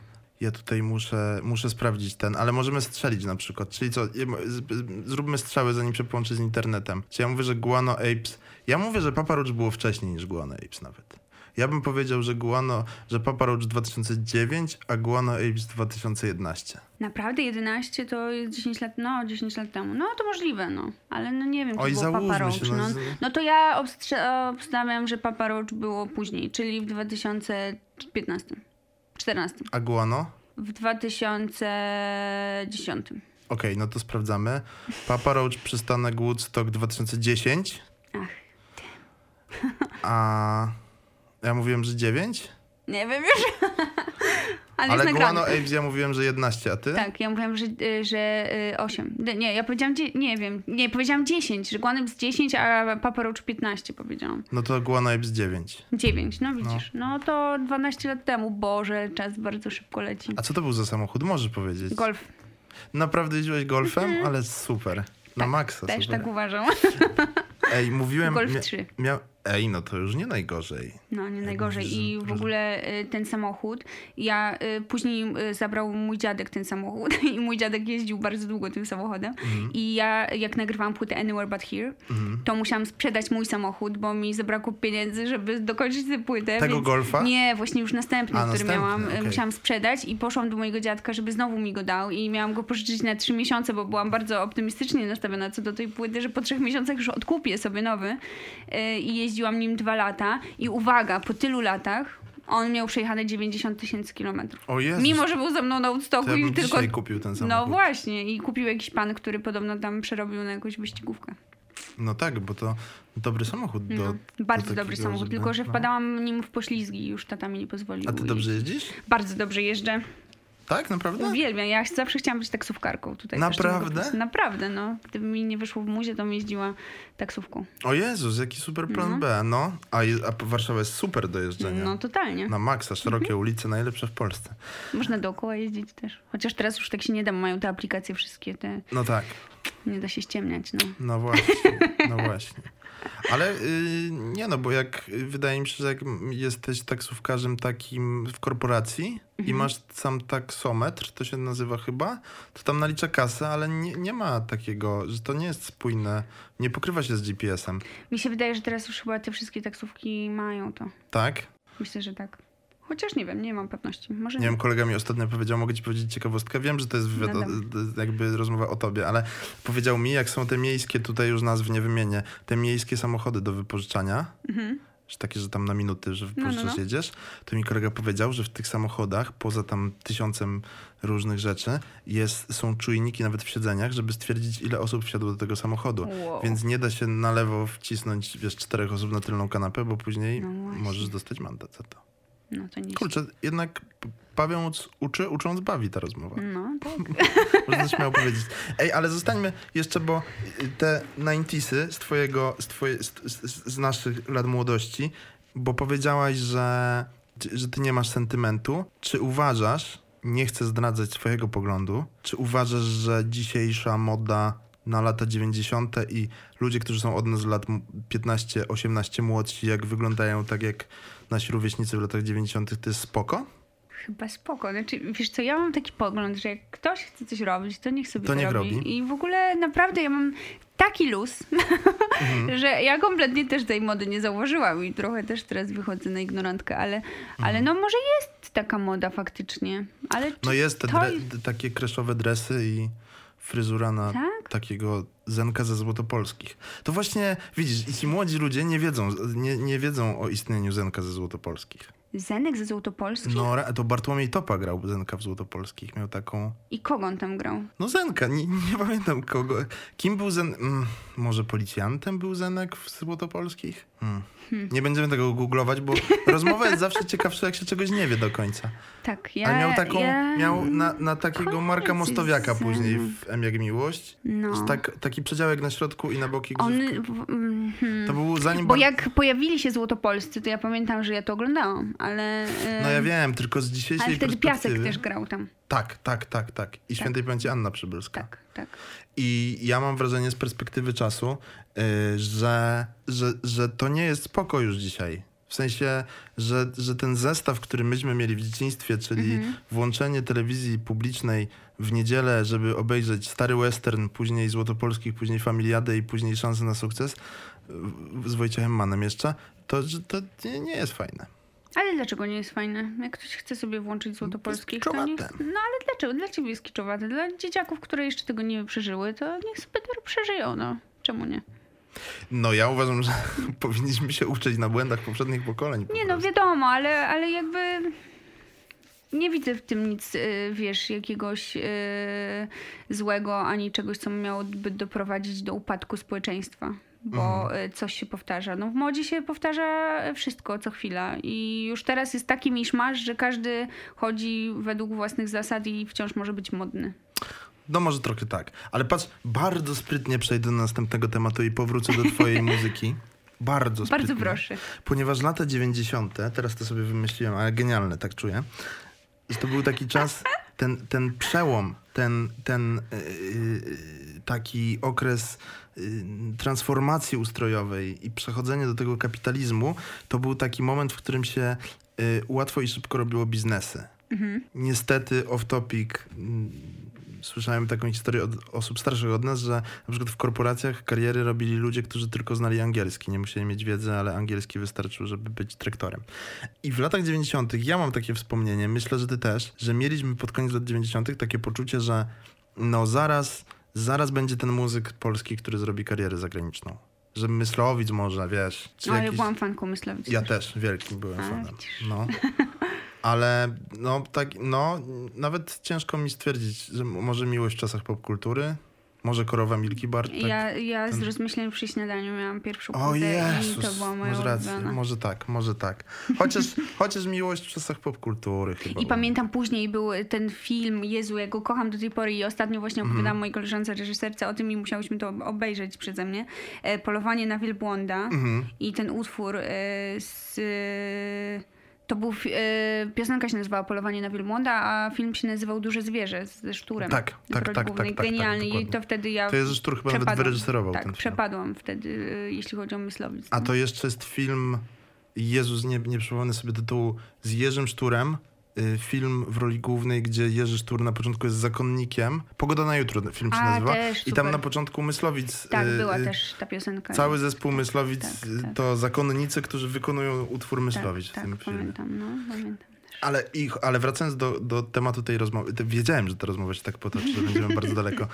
Ja tutaj muszę, muszę sprawdzić ten, ale możemy strzelić na przykład. Czyli co, zróbmy strzały, zanim się połączy z internetem. Czy ja mówię, że Guano Apes... Ja mówię, że Papa Roach było wcześniej niż Guano Apes nawet. Ja bym powiedział, że Guano, że Papa Roach 2009, a Guano Apes 2011. Naprawdę 11 to jest 10 lat, no 10 lat temu. No to możliwe, no. Ale no nie wiem, czy Oj, było Papa Roach. no No, no to ja obstrze- obstawiam, że Papa Roach było później, czyli w 2015. 14. A Guano? W 2010. Okej, no to sprawdzamy. Papa Roach, przystanek Woodstock 2010, Ach, a ja mówiłem, że 9? nie wiem już. Ale, Ale. Guano Apes ja mówiłem, że 11, a ty? Tak, ja mówiłam, że, y, że 8. Nie, ja powiedziałam, nie wiem, nie, powiedziałam 10, że Guanem z 10, a Papa Roach 15 powiedziałam. No to Guano Apes 9. 9, no widzisz. No. to 12 lat temu, Boże, czas bardzo szybko leci. A co to był za samochód? Możesz powiedzieć. Golf, Naprawdę jeździłeś golfem? Ale super. Na maksa, też super. tak uważam. Ej, mówiłem... Golf mia- 3. Mia... Ej, no to już nie najgorzej. No, nie najgorzej. mówisz, I że- w ogóle y, ten samochód, ja y, później y, zabrał mój dziadek ten samochód i mój dziadek jeździł bardzo długo tym samochodem. Mhm. I ja, jak nagrywałam płytę Anywhere But Here, to musiałam sprzedać mój samochód, bo mi zabrakło pieniędzy, żeby dokończyć tę płytę. Tego. Golfa? Nie, właśnie już następny, A, który następny, miałam, y, okej. musiałam sprzedać i poszłam do mojego dziadka, żeby znowu mi go dał i miałam go pożyczyć na trzy miesiące, bo byłam bardzo optymistycznie nastawiona co do tej płyty, że po trzech miesiącach już odkupię sobie nowy i jeździłam nim dwa lata i uwaga, po tylu latach on miał przejechane 90 tysięcy kilometrów. O Jezus, Mimo, że był ze mną na Woodstocku to ja i tylko... kupił ten No samochód. właśnie i kupił jakiś pan, który podobno tam przerobił na jakąś wyścigówkę. No tak, bo to dobry samochód do, No, do bardzo takiego, dobry samochód, żeby- tylko że no. wpadałam nim w poślizgi i już tata mi nie pozwolił. A ty dobrze jeździsz? Bardzo dobrze jeżdżę. Tak, naprawdę? Uwielbiam. Ja zawsze chciałam być taksówkarką tutaj. Naprawdę? Naprawdę, no. Gdyby mi nie wyszło w muzie, to bym jeździła taksówką. O Jezus, jaki super plan B, no. A, a Warszawa jest super do jeżdżenia. No totalnie. Na maksa, szerokie ulice, najlepsze w Polsce. Można dookoła jeździć też. Chociaż teraz już tak się nie da, mają te aplikacje wszystkie, te No tak, nie da się ściemniać, no. no właśnie, no właśnie. Ale y, nie no, bo jak y, wydaje mi się, że jak jesteś taksówkarzem takim w korporacji i masz sam taksometr, to się nazywa chyba, to tam nalicza kasę, ale nie, nie ma takiego, że to nie jest spójne, nie pokrywa się z GPS-em, Mi się wydaje, że teraz już chyba te wszystkie taksówki mają to. tak? Myślę, że tak. Chociaż nie wiem, nie mam pewności. Może Nie wiem, kolega mi ostatnio powiedział, mogę ci powiedzieć ciekawostkę. Wiem, że to jest wywiad, No o, jakby rozmowa o tobie, ale powiedział mi, jak są te miejskie, tutaj już nazw nie wymienię, te miejskie samochody do wypożyczania, że takie, że tam na minuty, że wypożyczasz, Mhm. no, no. jedziesz, to mi kolega powiedział, że w tych samochodach, poza tam tysiącem różnych rzeczy, jest, są czujniki nawet w siedzeniach, żeby stwierdzić, ile osób wsiadło do tego samochodu. Wow. Więc nie da się na lewo wcisnąć, wiesz, czterech osób na tylną kanapę, bo później No możesz dostać mandat za to. No to nie Kurczę, jednak bawiąc uczy, ucząc bawi ta rozmowa. No, tak. Można śmiało powiedzieć. Ej, ale zostańmy jeszcze, bo y, te 90sy z twojego, z, twoje, z, z, z naszych lat młodości, bo powiedziałaś, że, że ty nie masz sentymentu. Czy uważasz, nie chcę zdradzać swojego poglądu, czy uważasz, że dzisiejsza moda na lata 90. i ludzie, którzy są od nas lat 15-18 młodsi, jak wyglądają tak jak nasi rówieśnicy w latach 90., to jest spoko? Chyba spoko. Znaczy, wiesz co, ja mam taki pogląd, że jak ktoś chce coś robić, to niech sobie To to, niech robi. robi. I w ogóle naprawdę ja mam taki luz, Mhm. że ja kompletnie też tej mody nie zauważyłam i trochę też teraz wychodzę na ignorantkę, ale, ale Mhm. no może jest taka moda faktycznie. Ale No jest te to takie kreszowe dresy i fryzura na Tak? takiego zenka ze Złotopolskich. To właśnie, widzisz, i ci młodzi ludzie nie wiedzą, nie, nie wiedzą o istnieniu zenka ze Złotopolskich. Zenek ze Złotopolski? No, to Bartłomiej Topa grał zenka w Złotopolskich. Miał taką... I kogo on tam grał? No zenka, nie, nie pamiętam kogo. Kim był zen... Mm, może policjantem był zenek w Złotopolskich? Hmm. Nie będziemy tego googlować, bo rozmowa jest zawsze ciekawsza, jak się czegoś nie wie do końca. Tak, ja... Ale miał taką, ja... miał na, na takiego kojarzę Marka Mostowiaka z- później w M jak Miłość. No. Tak, taki przedziałek na środku i na boki On... mhm. To był zanim... Bo jak pojawili się Złotopolscy, to ja pamiętam, że ja to oglądałam, ale... No ja wiem, tylko z dzisiejszej Ale wtedy Piasek też grał tam. Tak, tak, tak, tak. I świętej pamięci Anna Przybylska. Tak, tak. I ja mam wrażenie z perspektywy czasu, y, że, że, że to nie jest spoko już dzisiaj. W sensie, że, że ten zestaw, który myśmy mieli w dzieciństwie, czyli Mhm. włączenie telewizji publicznej w niedzielę, żeby obejrzeć stary western, później Złotopolskich, później Familiadę i później Szansę na sukces z Wojciechem Manem jeszcze, to, to nie jest fajne. Ale dlaczego nie jest fajne? Jak ktoś chce sobie włączyć Złotopolskich, to niech... kiczowate. No ale dlaczego? Dla ciebie jest kiczowate. Dla dzieciaków, które jeszcze tego nie przeżyły, to niech sobie to przeżyją, no. Czemu nie? No ja uważam, że powinniśmy się uczyć na błędach poprzednich pokoleń. po Nie no, prostu. wiadomo, ale, ale jakby... Nie widzę w tym nic, y, wiesz, jakiegoś y, złego, ani czegoś, co miałoby doprowadzić do upadku społeczeństwa. Bo y, coś się powtarza. No w modzie się powtarza wszystko co chwila. I już teraz jest taki miszmasz, że każdy chodzi według własnych zasad i wciąż może być modny. No może trochę tak. Ale patrz, bardzo sprytnie przejdę do następnego tematu i powrócę do twojej muzyki. Bardzo sprytnie. Bardzo proszę. Ponieważ lata 90., teraz to sobie wymyśliłem, ale genialne, tak czuję, to był taki czas, ten, ten przełom ten, ten yy, taki okres y, transformacji ustrojowej i przechodzenie do tego kapitalizmu, to był taki moment, w którym się łatwo i szybko robiło biznesy. Mhm. Niestety off-topic mm, słyszałem taką historię od osób starszych od nas, że na przykład w korporacjach kariery robili ludzie, którzy tylko znali angielski. Nie musieli mieć wiedzy, ale angielski wystarczył, żeby być traktorem. I w latach 90. ja mam takie wspomnienie, myślę, że ty też, że mieliśmy pod koniec lat 90. takie poczucie, że no zaraz, zaraz będzie ten muzyk polski, który zrobi karierę zagraniczną że Myslowic może, wiesz. no, jakiś... ja byłam fanką Myslowic. Ja też, wielkim byłem A, fanem. No. Ale no, tak, no, nawet ciężko mi stwierdzić, że może miłość w czasach popkultury, może korowa Milky Bar. Tak, ja ja ten... z rozmyśleniem przy śniadaniu miałam pierwszą o Jezus, i to była moja może rację, Może tak, może tak. Chociaż, chociaż miłość w czasach popkultury chyba. I pamiętam później był ten film, Jezu, ja go kocham do tej pory i ostatnio właśnie mhm. opowiadałam mm. mojej koleżance reżyserce o tym i musiałyśmy to obejrzeć przeze mnie. E, Polowanie na wielbłąda mm i ten utwór e, z to był, e, piosenka się nazywała Polowanie na wielbłąda, a film się nazywał Duże Zwierzę ze Szturem. Tak, tak, tak, tak, tak, Genialny tak, i to wtedy ja To jest Sztur chyba nawet wyreżyserował tak, ten film. przepadłam wtedy, e, jeśli chodzi o Myslowic. A to jeszcze jest film, Jezus, nie, nie przypomnę sobie tytułu, z Jerzym Szturem, Y, film w roli głównej, gdzie Jerzy Sztur na początku jest zakonnikiem. Pogoda na jutro film się A, nazywa. Też, I tam na początku Myslowic. Tak, y, była y, też ta piosenka. Cały zespół tak, Myslowic tak, tak. to zakonnicy, którzy wykonują utwór Myslowic tak, w tym tak, filmie. Pamiętam, no, pamiętam. Ale, ich, ale wracając do, do tematu tej rozmowy, wiedziałem, że ta rozmowa się tak potoczy, że będziemy bardzo daleko,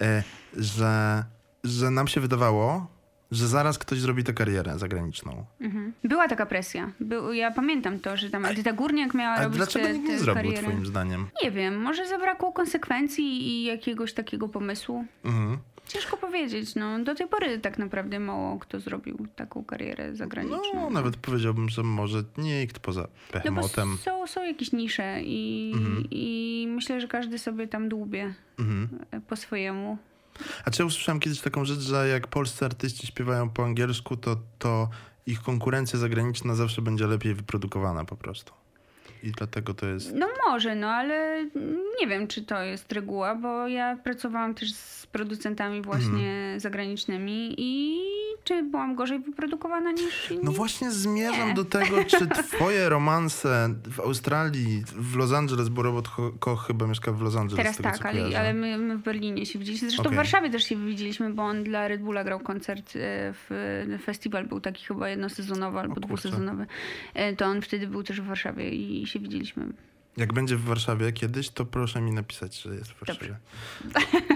e, że, że nam się wydawało, że zaraz ktoś zrobi tę karierę zagraniczną. Mhm. Była taka presja. Był, ja pamiętam to, że tam Edyta Górniak miała a robić dlaczego te, nikt nie zrobił, karierę. twoim zdaniem? Nie wiem, może zabrakło konsekwencji i jakiegoś takiego pomysłu. Mhm. Ciężko powiedzieć. No, do tej pory tak naprawdę mało kto zrobił taką karierę zagraniczną. No, nawet powiedziałbym, że może nikt poza Behemotem. No, są, są jakieś nisze i, mhm. i myślę, że każdy sobie tam dłubie mhm. po swojemu. A czy ja usłyszałem kiedyś taką rzecz, że jak polscy artyści śpiewają po angielsku, to, to ich konkurencja zagraniczna zawsze będzie lepiej wyprodukowana po prostu. I dlatego to jest. No może, no ale nie wiem, czy to jest reguła, bo ja pracowałam też z producentami właśnie mhm. zagranicznymi i czy byłam gorzej wyprodukowana niż? No właśnie zmierzam nie. do tego, czy twoje romanse w Australii, w Los Angeles, bo Robot Koch chyba mieszka w Los Angeles. Teraz tego, tak, ale, ale my, my, w Berlinie się widzieliśmy. Zresztą okay. w Warszawie też się widzieliśmy, bo on dla Red Bulla grał koncert e, w festiwal, był taki chyba jednosezonowy albo dwusezonowy. E, to on wtedy był też w Warszawie i się widzieliśmy. Jak będzie w Warszawie kiedyś, to proszę mi napisać, że jest w Warszawie.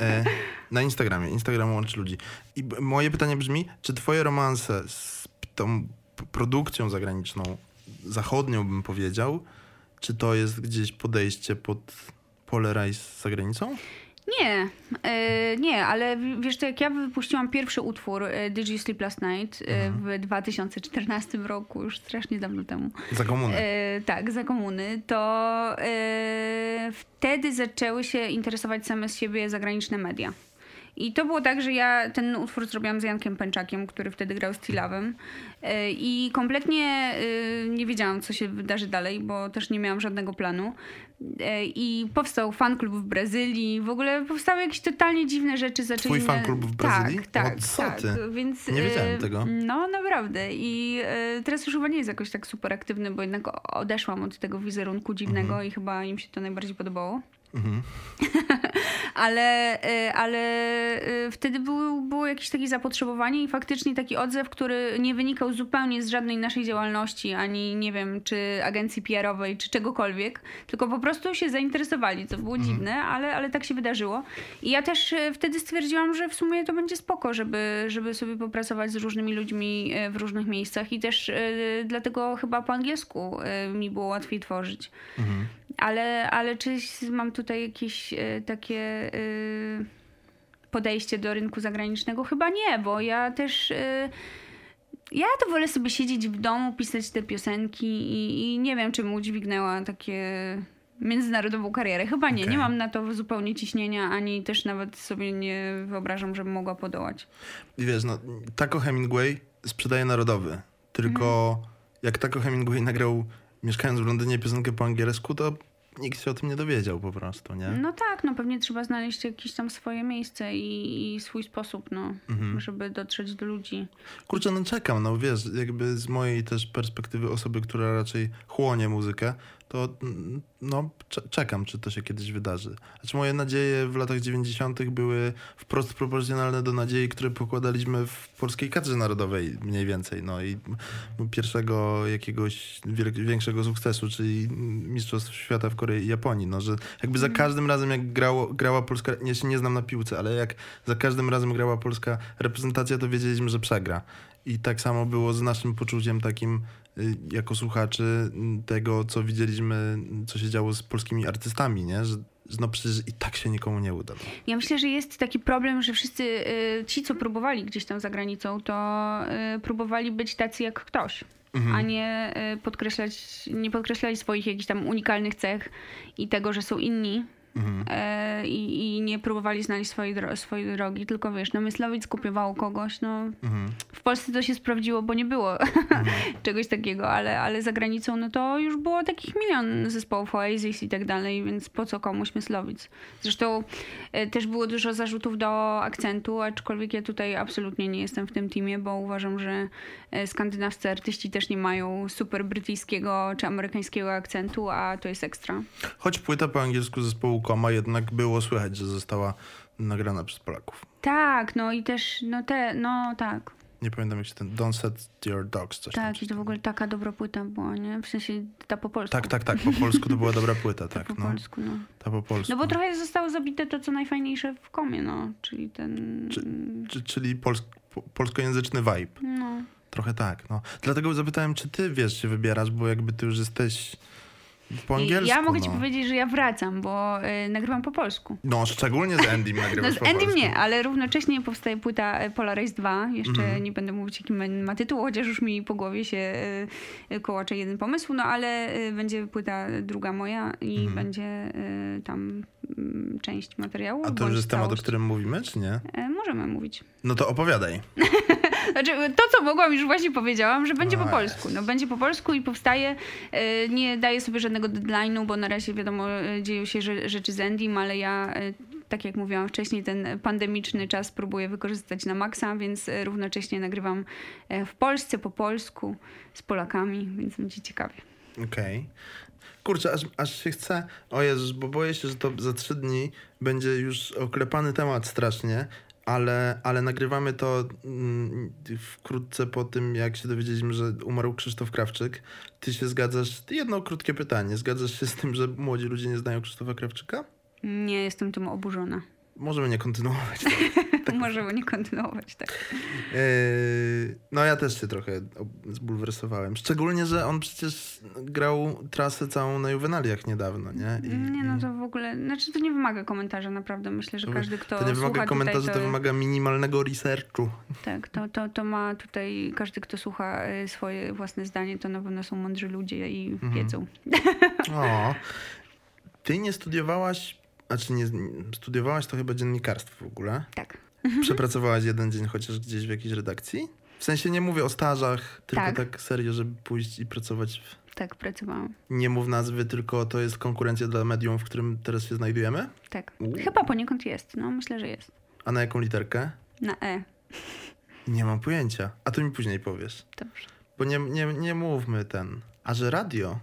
E, na Instagramie. Instagram łączy ludzi. I moje pytanie brzmi, czy twoje romanse z tą produkcją zagraniczną, zachodnią bym powiedział, czy to jest gdzieś podejście pod Polarize z zagranicą? Nie, e, nie, ale wiesz, to jak ja wypuściłam pierwszy utwór e, Did You Sleep Last Night e, mhm. w 2014 roku, już strasznie dawno temu. Za komuny. tak, za komuny, to wtedy zaczęły się interesować same z siebie zagraniczne media. I to było tak, że ja ten utwór zrobiłam z Jankiem Pęczakiem, który wtedy grał z Tilawem. E, I kompletnie e, nie wiedziałam, co się wydarzy dalej, bo też nie miałam żadnego planu. E, I powstał fanklub w Brazylii. W ogóle powstały jakieś totalnie dziwne rzeczy. Zaczęli Twój fanklub w Brazylii? Tak, tak. O, tak. Więc, nie wiedziałem tego. No, naprawdę. I teraz już chyba nie jest jakoś tak super aktywny, bo jednak odeszłam od tego wizerunku dziwnego mhm. i chyba im się to najbardziej podobało. Mhm. ale, y, ale y, wtedy było, było jakieś takie zapotrzebowanie i faktycznie taki odzew, który nie wynikał zupełnie z żadnej naszej działalności, ani nie wiem, czy agencji PR-owej, czy czegokolwiek, tylko po prostu się zainteresowali, co było mhm. dziwne, ale, ale tak się wydarzyło. I ja też y, wtedy stwierdziłam, że w sumie to będzie spoko, żeby, żeby sobie popracować z różnymi ludźmi w różnych miejscach i też dlatego chyba po angielsku mi było łatwiej tworzyć. Mhm. Ale, ale czy mam tutaj jakieś y, takie y, podejście do rynku zagranicznego? Chyba nie, bo ja też. Y, ja to wolę sobie siedzieć w domu, pisać te piosenki i, i nie wiem, czy mu udźwignęła takie międzynarodową karierę. Chyba nie. Okay. Nie mam na to zupełnie ciśnienia, ani też nawet sobie nie wyobrażam, żebym mogła podołać. I wiesz, no, Taco Hemingway sprzedaje narodowy. Tylko mm. jak Taco Hemingway nagrał mieszkając w Londynie piosenkę po angielsku, to nikt się o tym nie dowiedział po prostu, nie? No tak, no pewnie trzeba znaleźć jakieś tam swoje miejsce i, i swój sposób, no, Mhm. żeby dotrzeć do ludzi. Kurczę, no czekam, no wiesz, jakby z mojej też perspektywy osoby, która raczej chłonie muzykę, to no cze- czekam, czy to się kiedyś wydarzy. Znaczy moje nadzieje w latach 90. były wprost proporcjonalne do nadziei, które pokładaliśmy w Polskiej Kadrze Narodowej mniej więcej, no i pierwszego jakiegoś większego sukcesu, czyli Mistrzostw Świata w Korei i Japonii, no że jakby za każdym razem jak grało, grała Polska, ja się nie znam na piłce, ale jak za każdym razem grała polska reprezentacja, to wiedzieliśmy, że przegra. I tak samo było z naszym poczuciem takim jako słuchaczy y, tego, co widzieliśmy, y, co się działo z polskimi artystami, nie? Że, no przecież i tak się nikomu nie uda. Ja myślę, że jest taki problem, że wszyscy y, ci, co próbowali gdzieś tam za granicą, to y, próbowali być tacy jak ktoś. Mhm. A nie y, podkreślać, nie podkreślali swoich jakichś tam unikalnych cech i tego, że są inni. Mhm. e, i, I nie próbowali znaleźć swojej, dro- swojej drogi, tylko wiesz, no Myslowic kopiowało kogoś, no Mhm. w Polsce to się sprawdziło, bo nie było czegoś takiego, ale, ale za granicą no to już było takich milion zespołów Oasis i tak dalej, więc po co komuś Myslowic? Zresztą e, też było dużo zarzutów do akcentu, aczkolwiek ja tutaj absolutnie nie jestem w tym teamie, bo uważam, że e, skandynawscy artyści też nie mają super brytyjskiego czy amerykańskiego akcentu, a to jest ekstra. Choć płyta po angielsku zespołu Koma jednak było słychać, że została nagrana przez Polaków. Tak, no i też, no te, no tak. Nie pamiętam jak się ten Don't Set Your Dogs coś tam. Tak, i to w ogóle taka dobra płyta była, nie? W sensie ta po polsku. Tak, tak, tak. Po polsku to była dobra płyta, Ta tak. po No, polsku, no. ta po polsku. No bo trochę zostało zabite to, co najfajniejsze w komie, no. Czyli ten... Czy- Czy, czyli polsk, po, polskojęzyczny vibe. No. Trochę tak, no. Dlatego zapytałem, czy ty wiesz, się wybierasz, bo jakby ty już jesteś po angielsku. ja mogę ci no. powiedzieć, że ja wracam, bo y, nagrywam po polsku. No, szczególnie z Endym No nagrywasz z po Endym nie, ale równocześnie powstaje płyta y, Polaris 2. Jeszcze Mhm. nie będę mówić, jaki ma- tytuł, chociaż już mi po głowie się y, kołacze jeden pomysł, no ale y, będzie płyta druga moja i Mhm. będzie y, tam mm, część materiału. A to już jest temat, o którym mówimy, czy nie? E, Możemy mówić. No to opowiadaj. Znaczy, to, co mogłam, już właśnie powiedziałam, że będzie po polsku. No, będzie po polsku i powstaje. e, Nie daję sobie żadnego deadline'u, bo na razie wiadomo, e, dzieją się rze- rzeczy z Endym, ale ja, e, tak jak mówiłam wcześniej, ten pandemiczny czas próbuję wykorzystać na maksa, więc równocześnie nagrywam w Polsce, po polsku, z Polakami, więc będzie ciekawie. Okej. Kurczę, aż, aż się chce. O Jezus, bo boję się, że to za trzy dni będzie już oklepany temat strasznie, ale, ale nagrywamy to mm, wkrótce po tym, jak się dowiedzieliśmy, że umarł Krzysztof Krawczyk. Ty się zgadzasz? Jedno krótkie pytanie. Zgadzasz się z tym, że młodzi ludzie nie znają Krzysztofa Krawczyka? Nie jestem tym oburzona. Możemy nie kontynuować. Możemy nie kontynuować, tak. Yy, no ja też się trochę zbulwersowałem. Szczególnie, że on przecież grał trasę całą na juwenaliach niedawno, nie? I, Nie, no to w ogóle, znaczy to nie wymaga komentarza, naprawdę. Myślę, że To- każdy, kto To nie wymaga komentarzy, tutaj, to wymaga minimalnego researchu. Tak, to, to, to ma tutaj, każdy, kto słucha y, swoje własne zdanie, to na pewno są mądrzy ludzie i Mhm. wiedzą. O, ty nie studiowałaś, znaczy nie, studiowałaś to chyba dziennikarstwo w ogóle. Tak. Przepracowałaś jeden dzień chociaż gdzieś w jakiejś redakcji? W sensie nie mówię o stażach, tylko tak, Tak. serio, żeby pójść i pracować. W... Tak, pracowałam. Nie mów nazwy, tylko to jest konkurencja dla medium, w którym teraz się znajdujemy. Tak. U. Chyba poniekąd jest, no myślę, że jest. A na jaką literkę? Na E. Nie mam pojęcia. A to mi później powiesz. Dobrze. Bo nie, nie, nie mówmy ten. A że radio?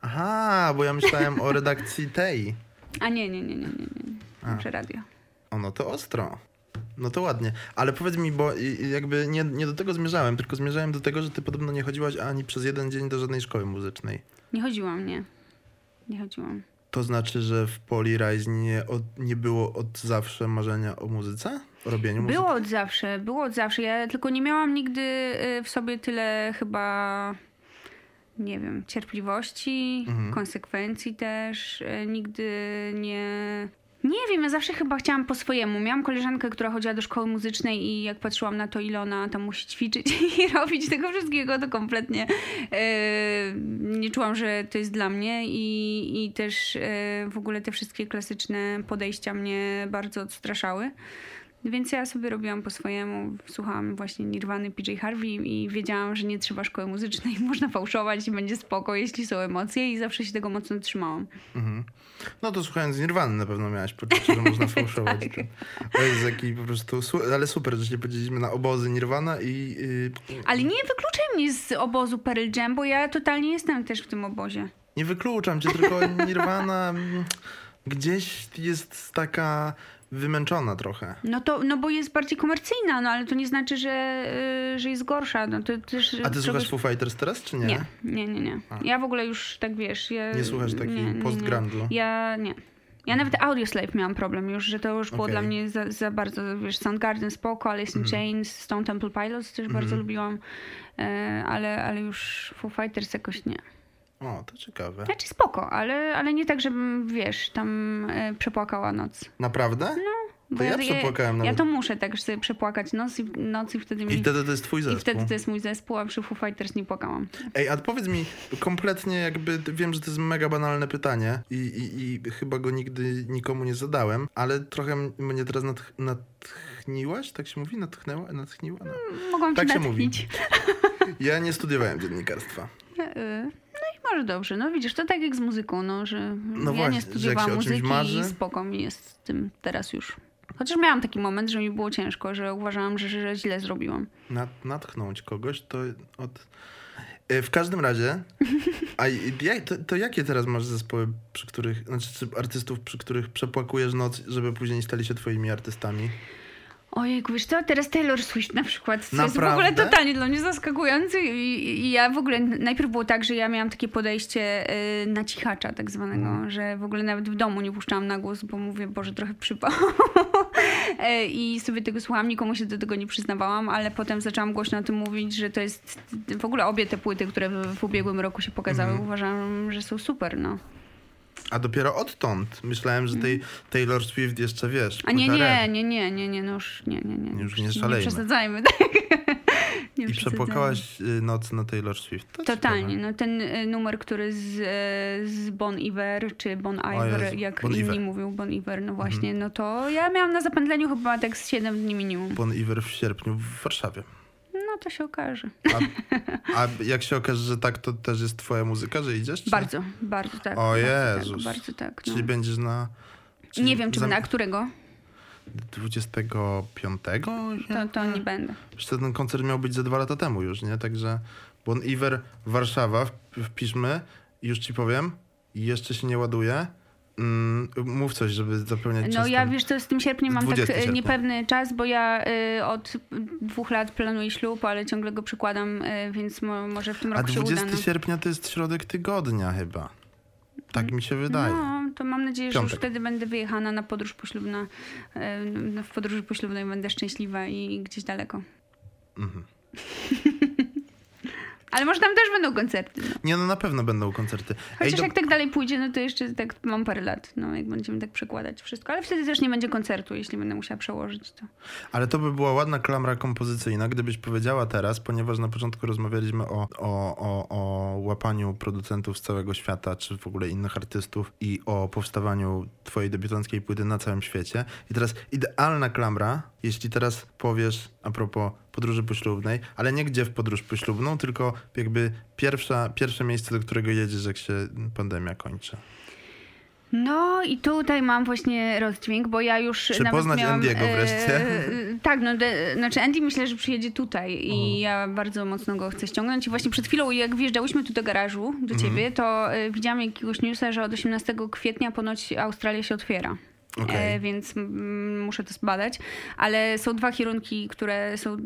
Aha, bo ja myślałem o redakcji tej. A nie, nie, nie, nie, nie, nie. Dobrze, radio. O, no to ostro. No to ładnie. Ale powiedz mi, bo jakby nie, nie do tego zmierzałem, tylko zmierzałem do tego, że ty podobno nie chodziłaś ani przez jeden dzień do żadnej szkoły muzycznej. Nie chodziłam, nie. Nie chodziłam. To znaczy, że w Polirise nie, od, nie było od zawsze marzenia o muzyce? O robieniu muzyki? Było od zawsze, było od zawsze. Ja tylko nie miałam nigdy y, w sobie tyle chyba, nie wiem, cierpliwości, Mhm. konsekwencji też. Y, Nigdy nie. Nie wiem, ja zawsze chyba chciałam po swojemu. Miałam koleżankę, która chodziła do szkoły muzycznej i jak patrzyłam na to, ile ona tam musi ćwiczyć i robić tego wszystkiego, to kompletnie e, nie czułam, że to jest dla mnie i, i też e, w ogóle te wszystkie klasyczne podejścia mnie bardzo odstraszały. Więc ja sobie robiłam po swojemu, słuchałam właśnie Nirwany PJ Harvey i wiedziałam, że nie trzeba szkoły muzycznej, można fałszować i będzie spoko, jeśli są emocje i zawsze się tego mocno trzymałam. Mhm. No to słuchając Nirwany na pewno miałaś poczucie, że można fałszować. Tak. To jest taki po prostu, ale super, że się podzieliliśmy na obozy Nirwana i... Yy, Ale nie wykluczaj mnie z obozu Pearl Jam, bo ja totalnie jestem też w tym obozie. Nie wykluczam cię, tylko Nirwana mm, gdzieś jest taka wymęczona trochę. No to, no bo jest bardziej komercyjna, no ale to nie znaczy, że, y, że jest gorsza. No to też A ty słuchasz Foo Fighters teraz, czy nie? Nie, nie, nie, nie. A. Ja w ogóle już tak wiesz. Ja, Nie słuchasz takiego post-grunge'u? Ja nie. Ja nawet Audioslave miałam problem już, że to już było Okej. dla mnie za, za bardzo, wiesz, Soundgarden spoko, Alice in Mhm. Chains, Stone Temple Pilots też bardzo Mhm. lubiłam, e, ale, ale już Foo Fighters jakoś nie. O, to ciekawe. Znaczy spoko, ale, ale nie tak, żebym, wiesz, tam e, przepłakała noc. Naprawdę? Bo To ja przepłakałem ja, nawet. to muszę tak sobie przepłakać noc i, noc i wtedy mi... I wtedy to jest twój I zespół. wtedy to jest mój zespół, a przy Foo Fighters nie płakałam. Ej, a powiedz mi, kompletnie jakby, wiem, że to jest mega banalne pytanie i, i, i chyba go nigdy nikomu nie zadałem, ale trochę mnie teraz natch, natchniłaś, tak się mówi? Natchnęła? Natchniła? No. Mogłam Tak się mówi. Ja nie studiowałem dziennikarstwa. Może dobrze. No widzisz, to tak jak z muzyką, no, że No ja właśnie, nie studiowałam muzyki marzy- i spoko mi jest z tym teraz już. Chociaż miałam taki moment, że mi było ciężko, że uważałam, że, że źle zrobiłam. Nat, natchnąć kogoś to od... E, W każdym razie, a jak, to, to jakie teraz masz zespoły, przy których, znaczy czy artystów, przy których przepłakujesz noc, żeby później stali się twoimi artystami? Ojejku, wiesz co, teraz Taylor Swift na przykład, co jest w Naprawdę? ogóle totalnie dla mnie zaskakujący i, i ja w ogóle, najpierw było tak, że ja miałam takie podejście y, na cichacza tak zwanego, Mhm. że w ogóle nawet w domu nie puszczałam na głos, bo mówię, Boże, trochę przypał. E, I sobie tego słuchałam, nikomu się do tego nie przyznawałam, ale potem zaczęłam głośno o tym mówić, że to jest, w ogóle obie te płyty, które w, w ubiegłym roku się pokazały, Mhm. uważam, że są super, no. A dopiero odtąd myślałem, że tej Taylor Swift jeszcze wiesz. A nie, nie, nie, nie, nie, nie, no już nie, nie, nie. Już nie nie szalejmy. przesadzajmy, tak. Nie I przepłakałaś y, noc na Taylor Swift. To Totalnie. ciekawe. No ten y, numer, który z, y, z Bon Iver, czy Bon Iver, jak Bon inni Iver. mówią, Bon Iver, no właśnie, no to ja miałam na zapętleniu chyba tak z 7 dni minimum. Bon Iver w sierpniu w Warszawie. No to się okaże. A, a jak się okaże, że tak, to też jest twoja muzyka, że idziesz? Czy? Bardzo, bardzo tak. O bardzo Jezus. Tak, bardzo tak. No. Czyli będziesz na... czyli Nie wiem, czy zam- będę, a którego? 25? To, to nie będę. Jeszcze ten koncert miał być ze dwa lata temu już, nie? Także Bon Iver Warszawa, wp- wpiszmy już ci powiem, jeszcze się nie ładuje. Mm, mów coś, żeby zapełniać No czas ja tam. wiesz, to z tym sierpniem mam tak 20 e, sierpnia. niepewny czas, bo ja y, od dwóch lat planuję ślub, ale ciągle go przykładam, y, więc mo, może w tym A roku się 20 uda. No. sierpnia to jest środek tygodnia chyba. Tak mi się wydaje. No, to mam nadzieję, że już Piątek. wtedy będę wyjechana na podróż poślubna. no, W podróży poślubnej będę szczęśliwa i gdzieś daleko. Mhm. Ale może tam też będą koncerty. No. Nie, no na pewno będą koncerty. Chociaż do- jak tak dalej pójdzie, no to jeszcze tak mam parę lat, no jak będziemy tak przekładać wszystko. Ale wtedy też nie będzie koncertu, jeśli będę musiała przełożyć to. Ale to by była ładna klamra kompozycyjna, gdybyś powiedziała teraz, ponieważ na początku rozmawialiśmy o, o, o, o łapaniu producentów z całego świata, czy w ogóle innych artystów i o powstawaniu twojej debiutanckiej płyty na całym świecie. I teraz idealna klamra, jeśli teraz powiesz a propos podróży poślubnej, ale nie gdzie w podróż poślubną, tylko jakby pierwsza, pierwsze miejsce, do którego jedziesz, jak się pandemia kończy. No i tutaj mam właśnie rozdźwięk, bo ja już Czy nawet poznać miałam, Andiego wreszcie? e, tak, no de, znaczy Andy myślę, że przyjedzie tutaj i Mhm. ja bardzo mocno go chcę ściągnąć. I właśnie przed chwilą, jak wjeżdżałyśmy tu do garażu, do Mhm. ciebie, to e, widziałam jakiegoś newsa, że od 18 kwietnia ponoć Australia się otwiera. Okej. E, więc mm, muszę to zbadać. Ale są dwa kierunki, które są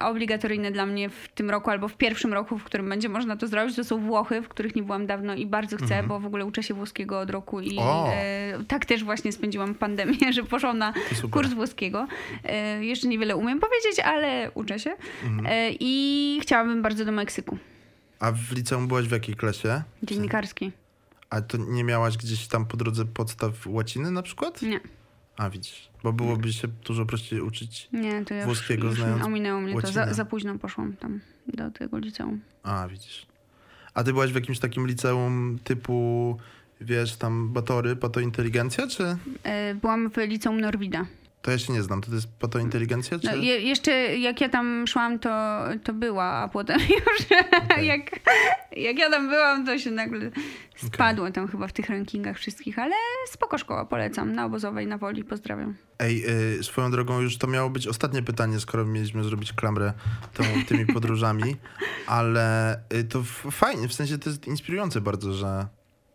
obligatoryjne dla mnie w tym roku albo w pierwszym roku, w którym będzie można to zrobić. To są Włochy, w których nie byłam dawno i bardzo chcę, bo w ogóle uczę się włoskiego od roku i e, tak też właśnie spędziłam pandemię, że poszłam na super. kurs włoskiego. E, jeszcze niewiele umiem powiedzieć, ale uczę się. Mhm. E, I chciałabym bardzo do Meksyku. A w liceum byłaś w jakiej klasie? Dziennikarskiej. A to nie miałaś gdzieś tam po drodze podstaw łaciny na przykład? Nie, A widzisz, bo byłoby się dużo prościej uczyć. nie, to ja Włoskiego już, znając ominęło mnie to. Za, łacinę. za późno poszłam tam do tego liceum. A, widzisz. A ty byłaś w jakimś takim liceum typu, wiesz, tam batory, pato inteligencja, czy? E, Byłam w liceum Norwida. To ja się nie znam. To jest po to inteligencja, czy... No, je, jeszcze jak ja tam szłam, to, to była, a potem już Okej. jak, jak ja tam byłam, to się nagle spadło tam chyba w tych rankingach wszystkich, ale spoko szkoła, polecam. Na obozowej, na woli, pozdrawiam. Ej, y, swoją drogą już to miało być ostatnie pytanie, skoro mieliśmy zrobić klamrę tą, tymi podróżami, ale y, to fajnie, w sensie to jest inspirujące bardzo, że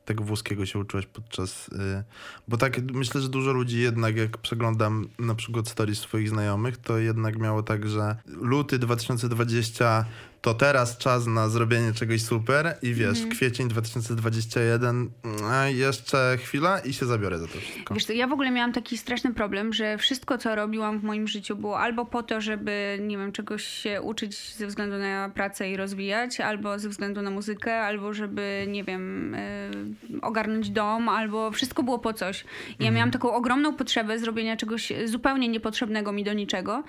tego włoskiego się uczyłeś podczas... Y, bo tak myślę, że dużo ludzi jednak, jak przeglądam na przykład stories swoich znajomych, to jednak miało tak, że luty 2020 to teraz czas na zrobienie czegoś super i wiesz, kwiecień 2021 a jeszcze chwila i się zabiorę za to wszystko. Wiesz ja w ogóle miałam taki straszny problem, że wszystko, co robiłam w moim życiu było albo po to, żeby, nie wiem, czegoś się uczyć ze względu na pracę i rozwijać, albo ze względu na muzykę, albo żeby, nie wiem, y, ogarnąć dom, albo wszystko było po coś. Ja miałam taką ogromną potrzebę zrobienia czegoś zupełnie niepotrzebnego mi do niczego,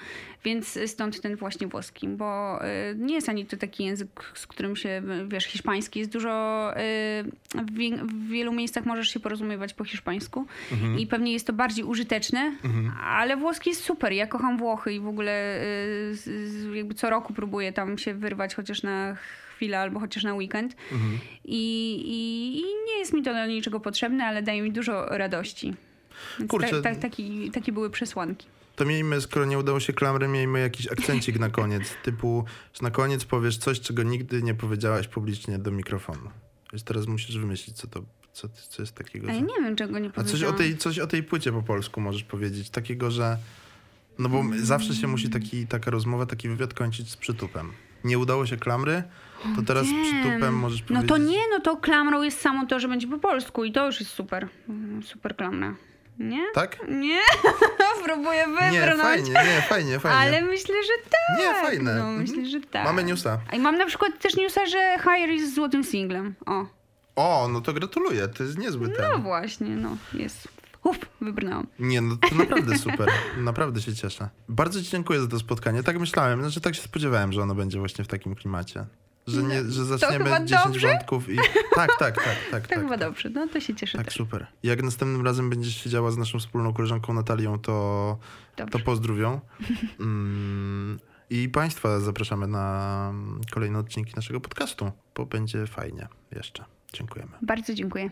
więc stąd ten właśnie włoski, bo y, nie jest ani to taki język, z którym się, wiesz, hiszpański jest dużo, y, w, wie- w wielu miejscach możesz się porozumiewać po hiszpańsku i pewnie jest to bardziej użyteczne, ale włoski jest super. Ja kocham Włochy i w ogóle y, jakby co roku próbuję tam się wyrwać chociaż na chwilę albo chociaż na weekend I, i, i nie jest mi to do niczego potrzebne, ale daje mi dużo radości. Kurczę. ta, ta, taki, takie były przesłanki. To miejmy, skoro nie udało się klamry, miejmy jakiś akcencik na koniec. Typu, że na koniec powiesz coś, czego nigdy nie powiedziałaś publicznie do mikrofonu. Więc teraz musisz wymyślić, co to co, co jest takiego. A ja Że... nie wiem, czego nie A coś o, powiedziałam. tej, coś o tej płycie po polsku możesz powiedzieć. Takiego, że. No bo zawsze się musi taki, taka rozmowa, taki wywiad kończyć z przytupem. Nie udało się klamry, to teraz z Wiem. przytupem możesz No powiedzieć. to nie, no to klamrą jest samo to, że będzie po polsku i to już jest super. Mm, Super klamra. Nie? Tak? Nie? Próbuję Nie, wybrnąć. fajnie, nie, fajnie, fajnie. Ale myślę, że tak. Nie, fajne. No, Mhm. myślę, że tak. Mamy newsa. A i mam na przykład też newsa, że Higher jest złotym singlem. O. O, no to gratuluję, to jest niezły ten. No właśnie, no. Jest. Uf, wybrnęłam. Nie, no to naprawdę super. naprawdę się cieszę. Bardzo ci dziękuję za to spotkanie. Tak myślałem, znaczy tak się spodziewałem, że ono będzie właśnie w takim klimacie. Że, nie, że zaczniemy chyba 10 dobrze? wątków i... Tak, tak, tak, tak. Tak, tak, chyba tak. dobrze. No to się cieszę Tak, też. super. Jak następnym razem będziesz siedziała z naszą wspólną koleżanką Natalią, to, Dobrze. to pozdrowią. Mm, I Państwa zapraszamy na kolejne odcinki naszego podcastu, bo będzie fajnie jeszcze. Dziękujemy. Bardzo dziękuję.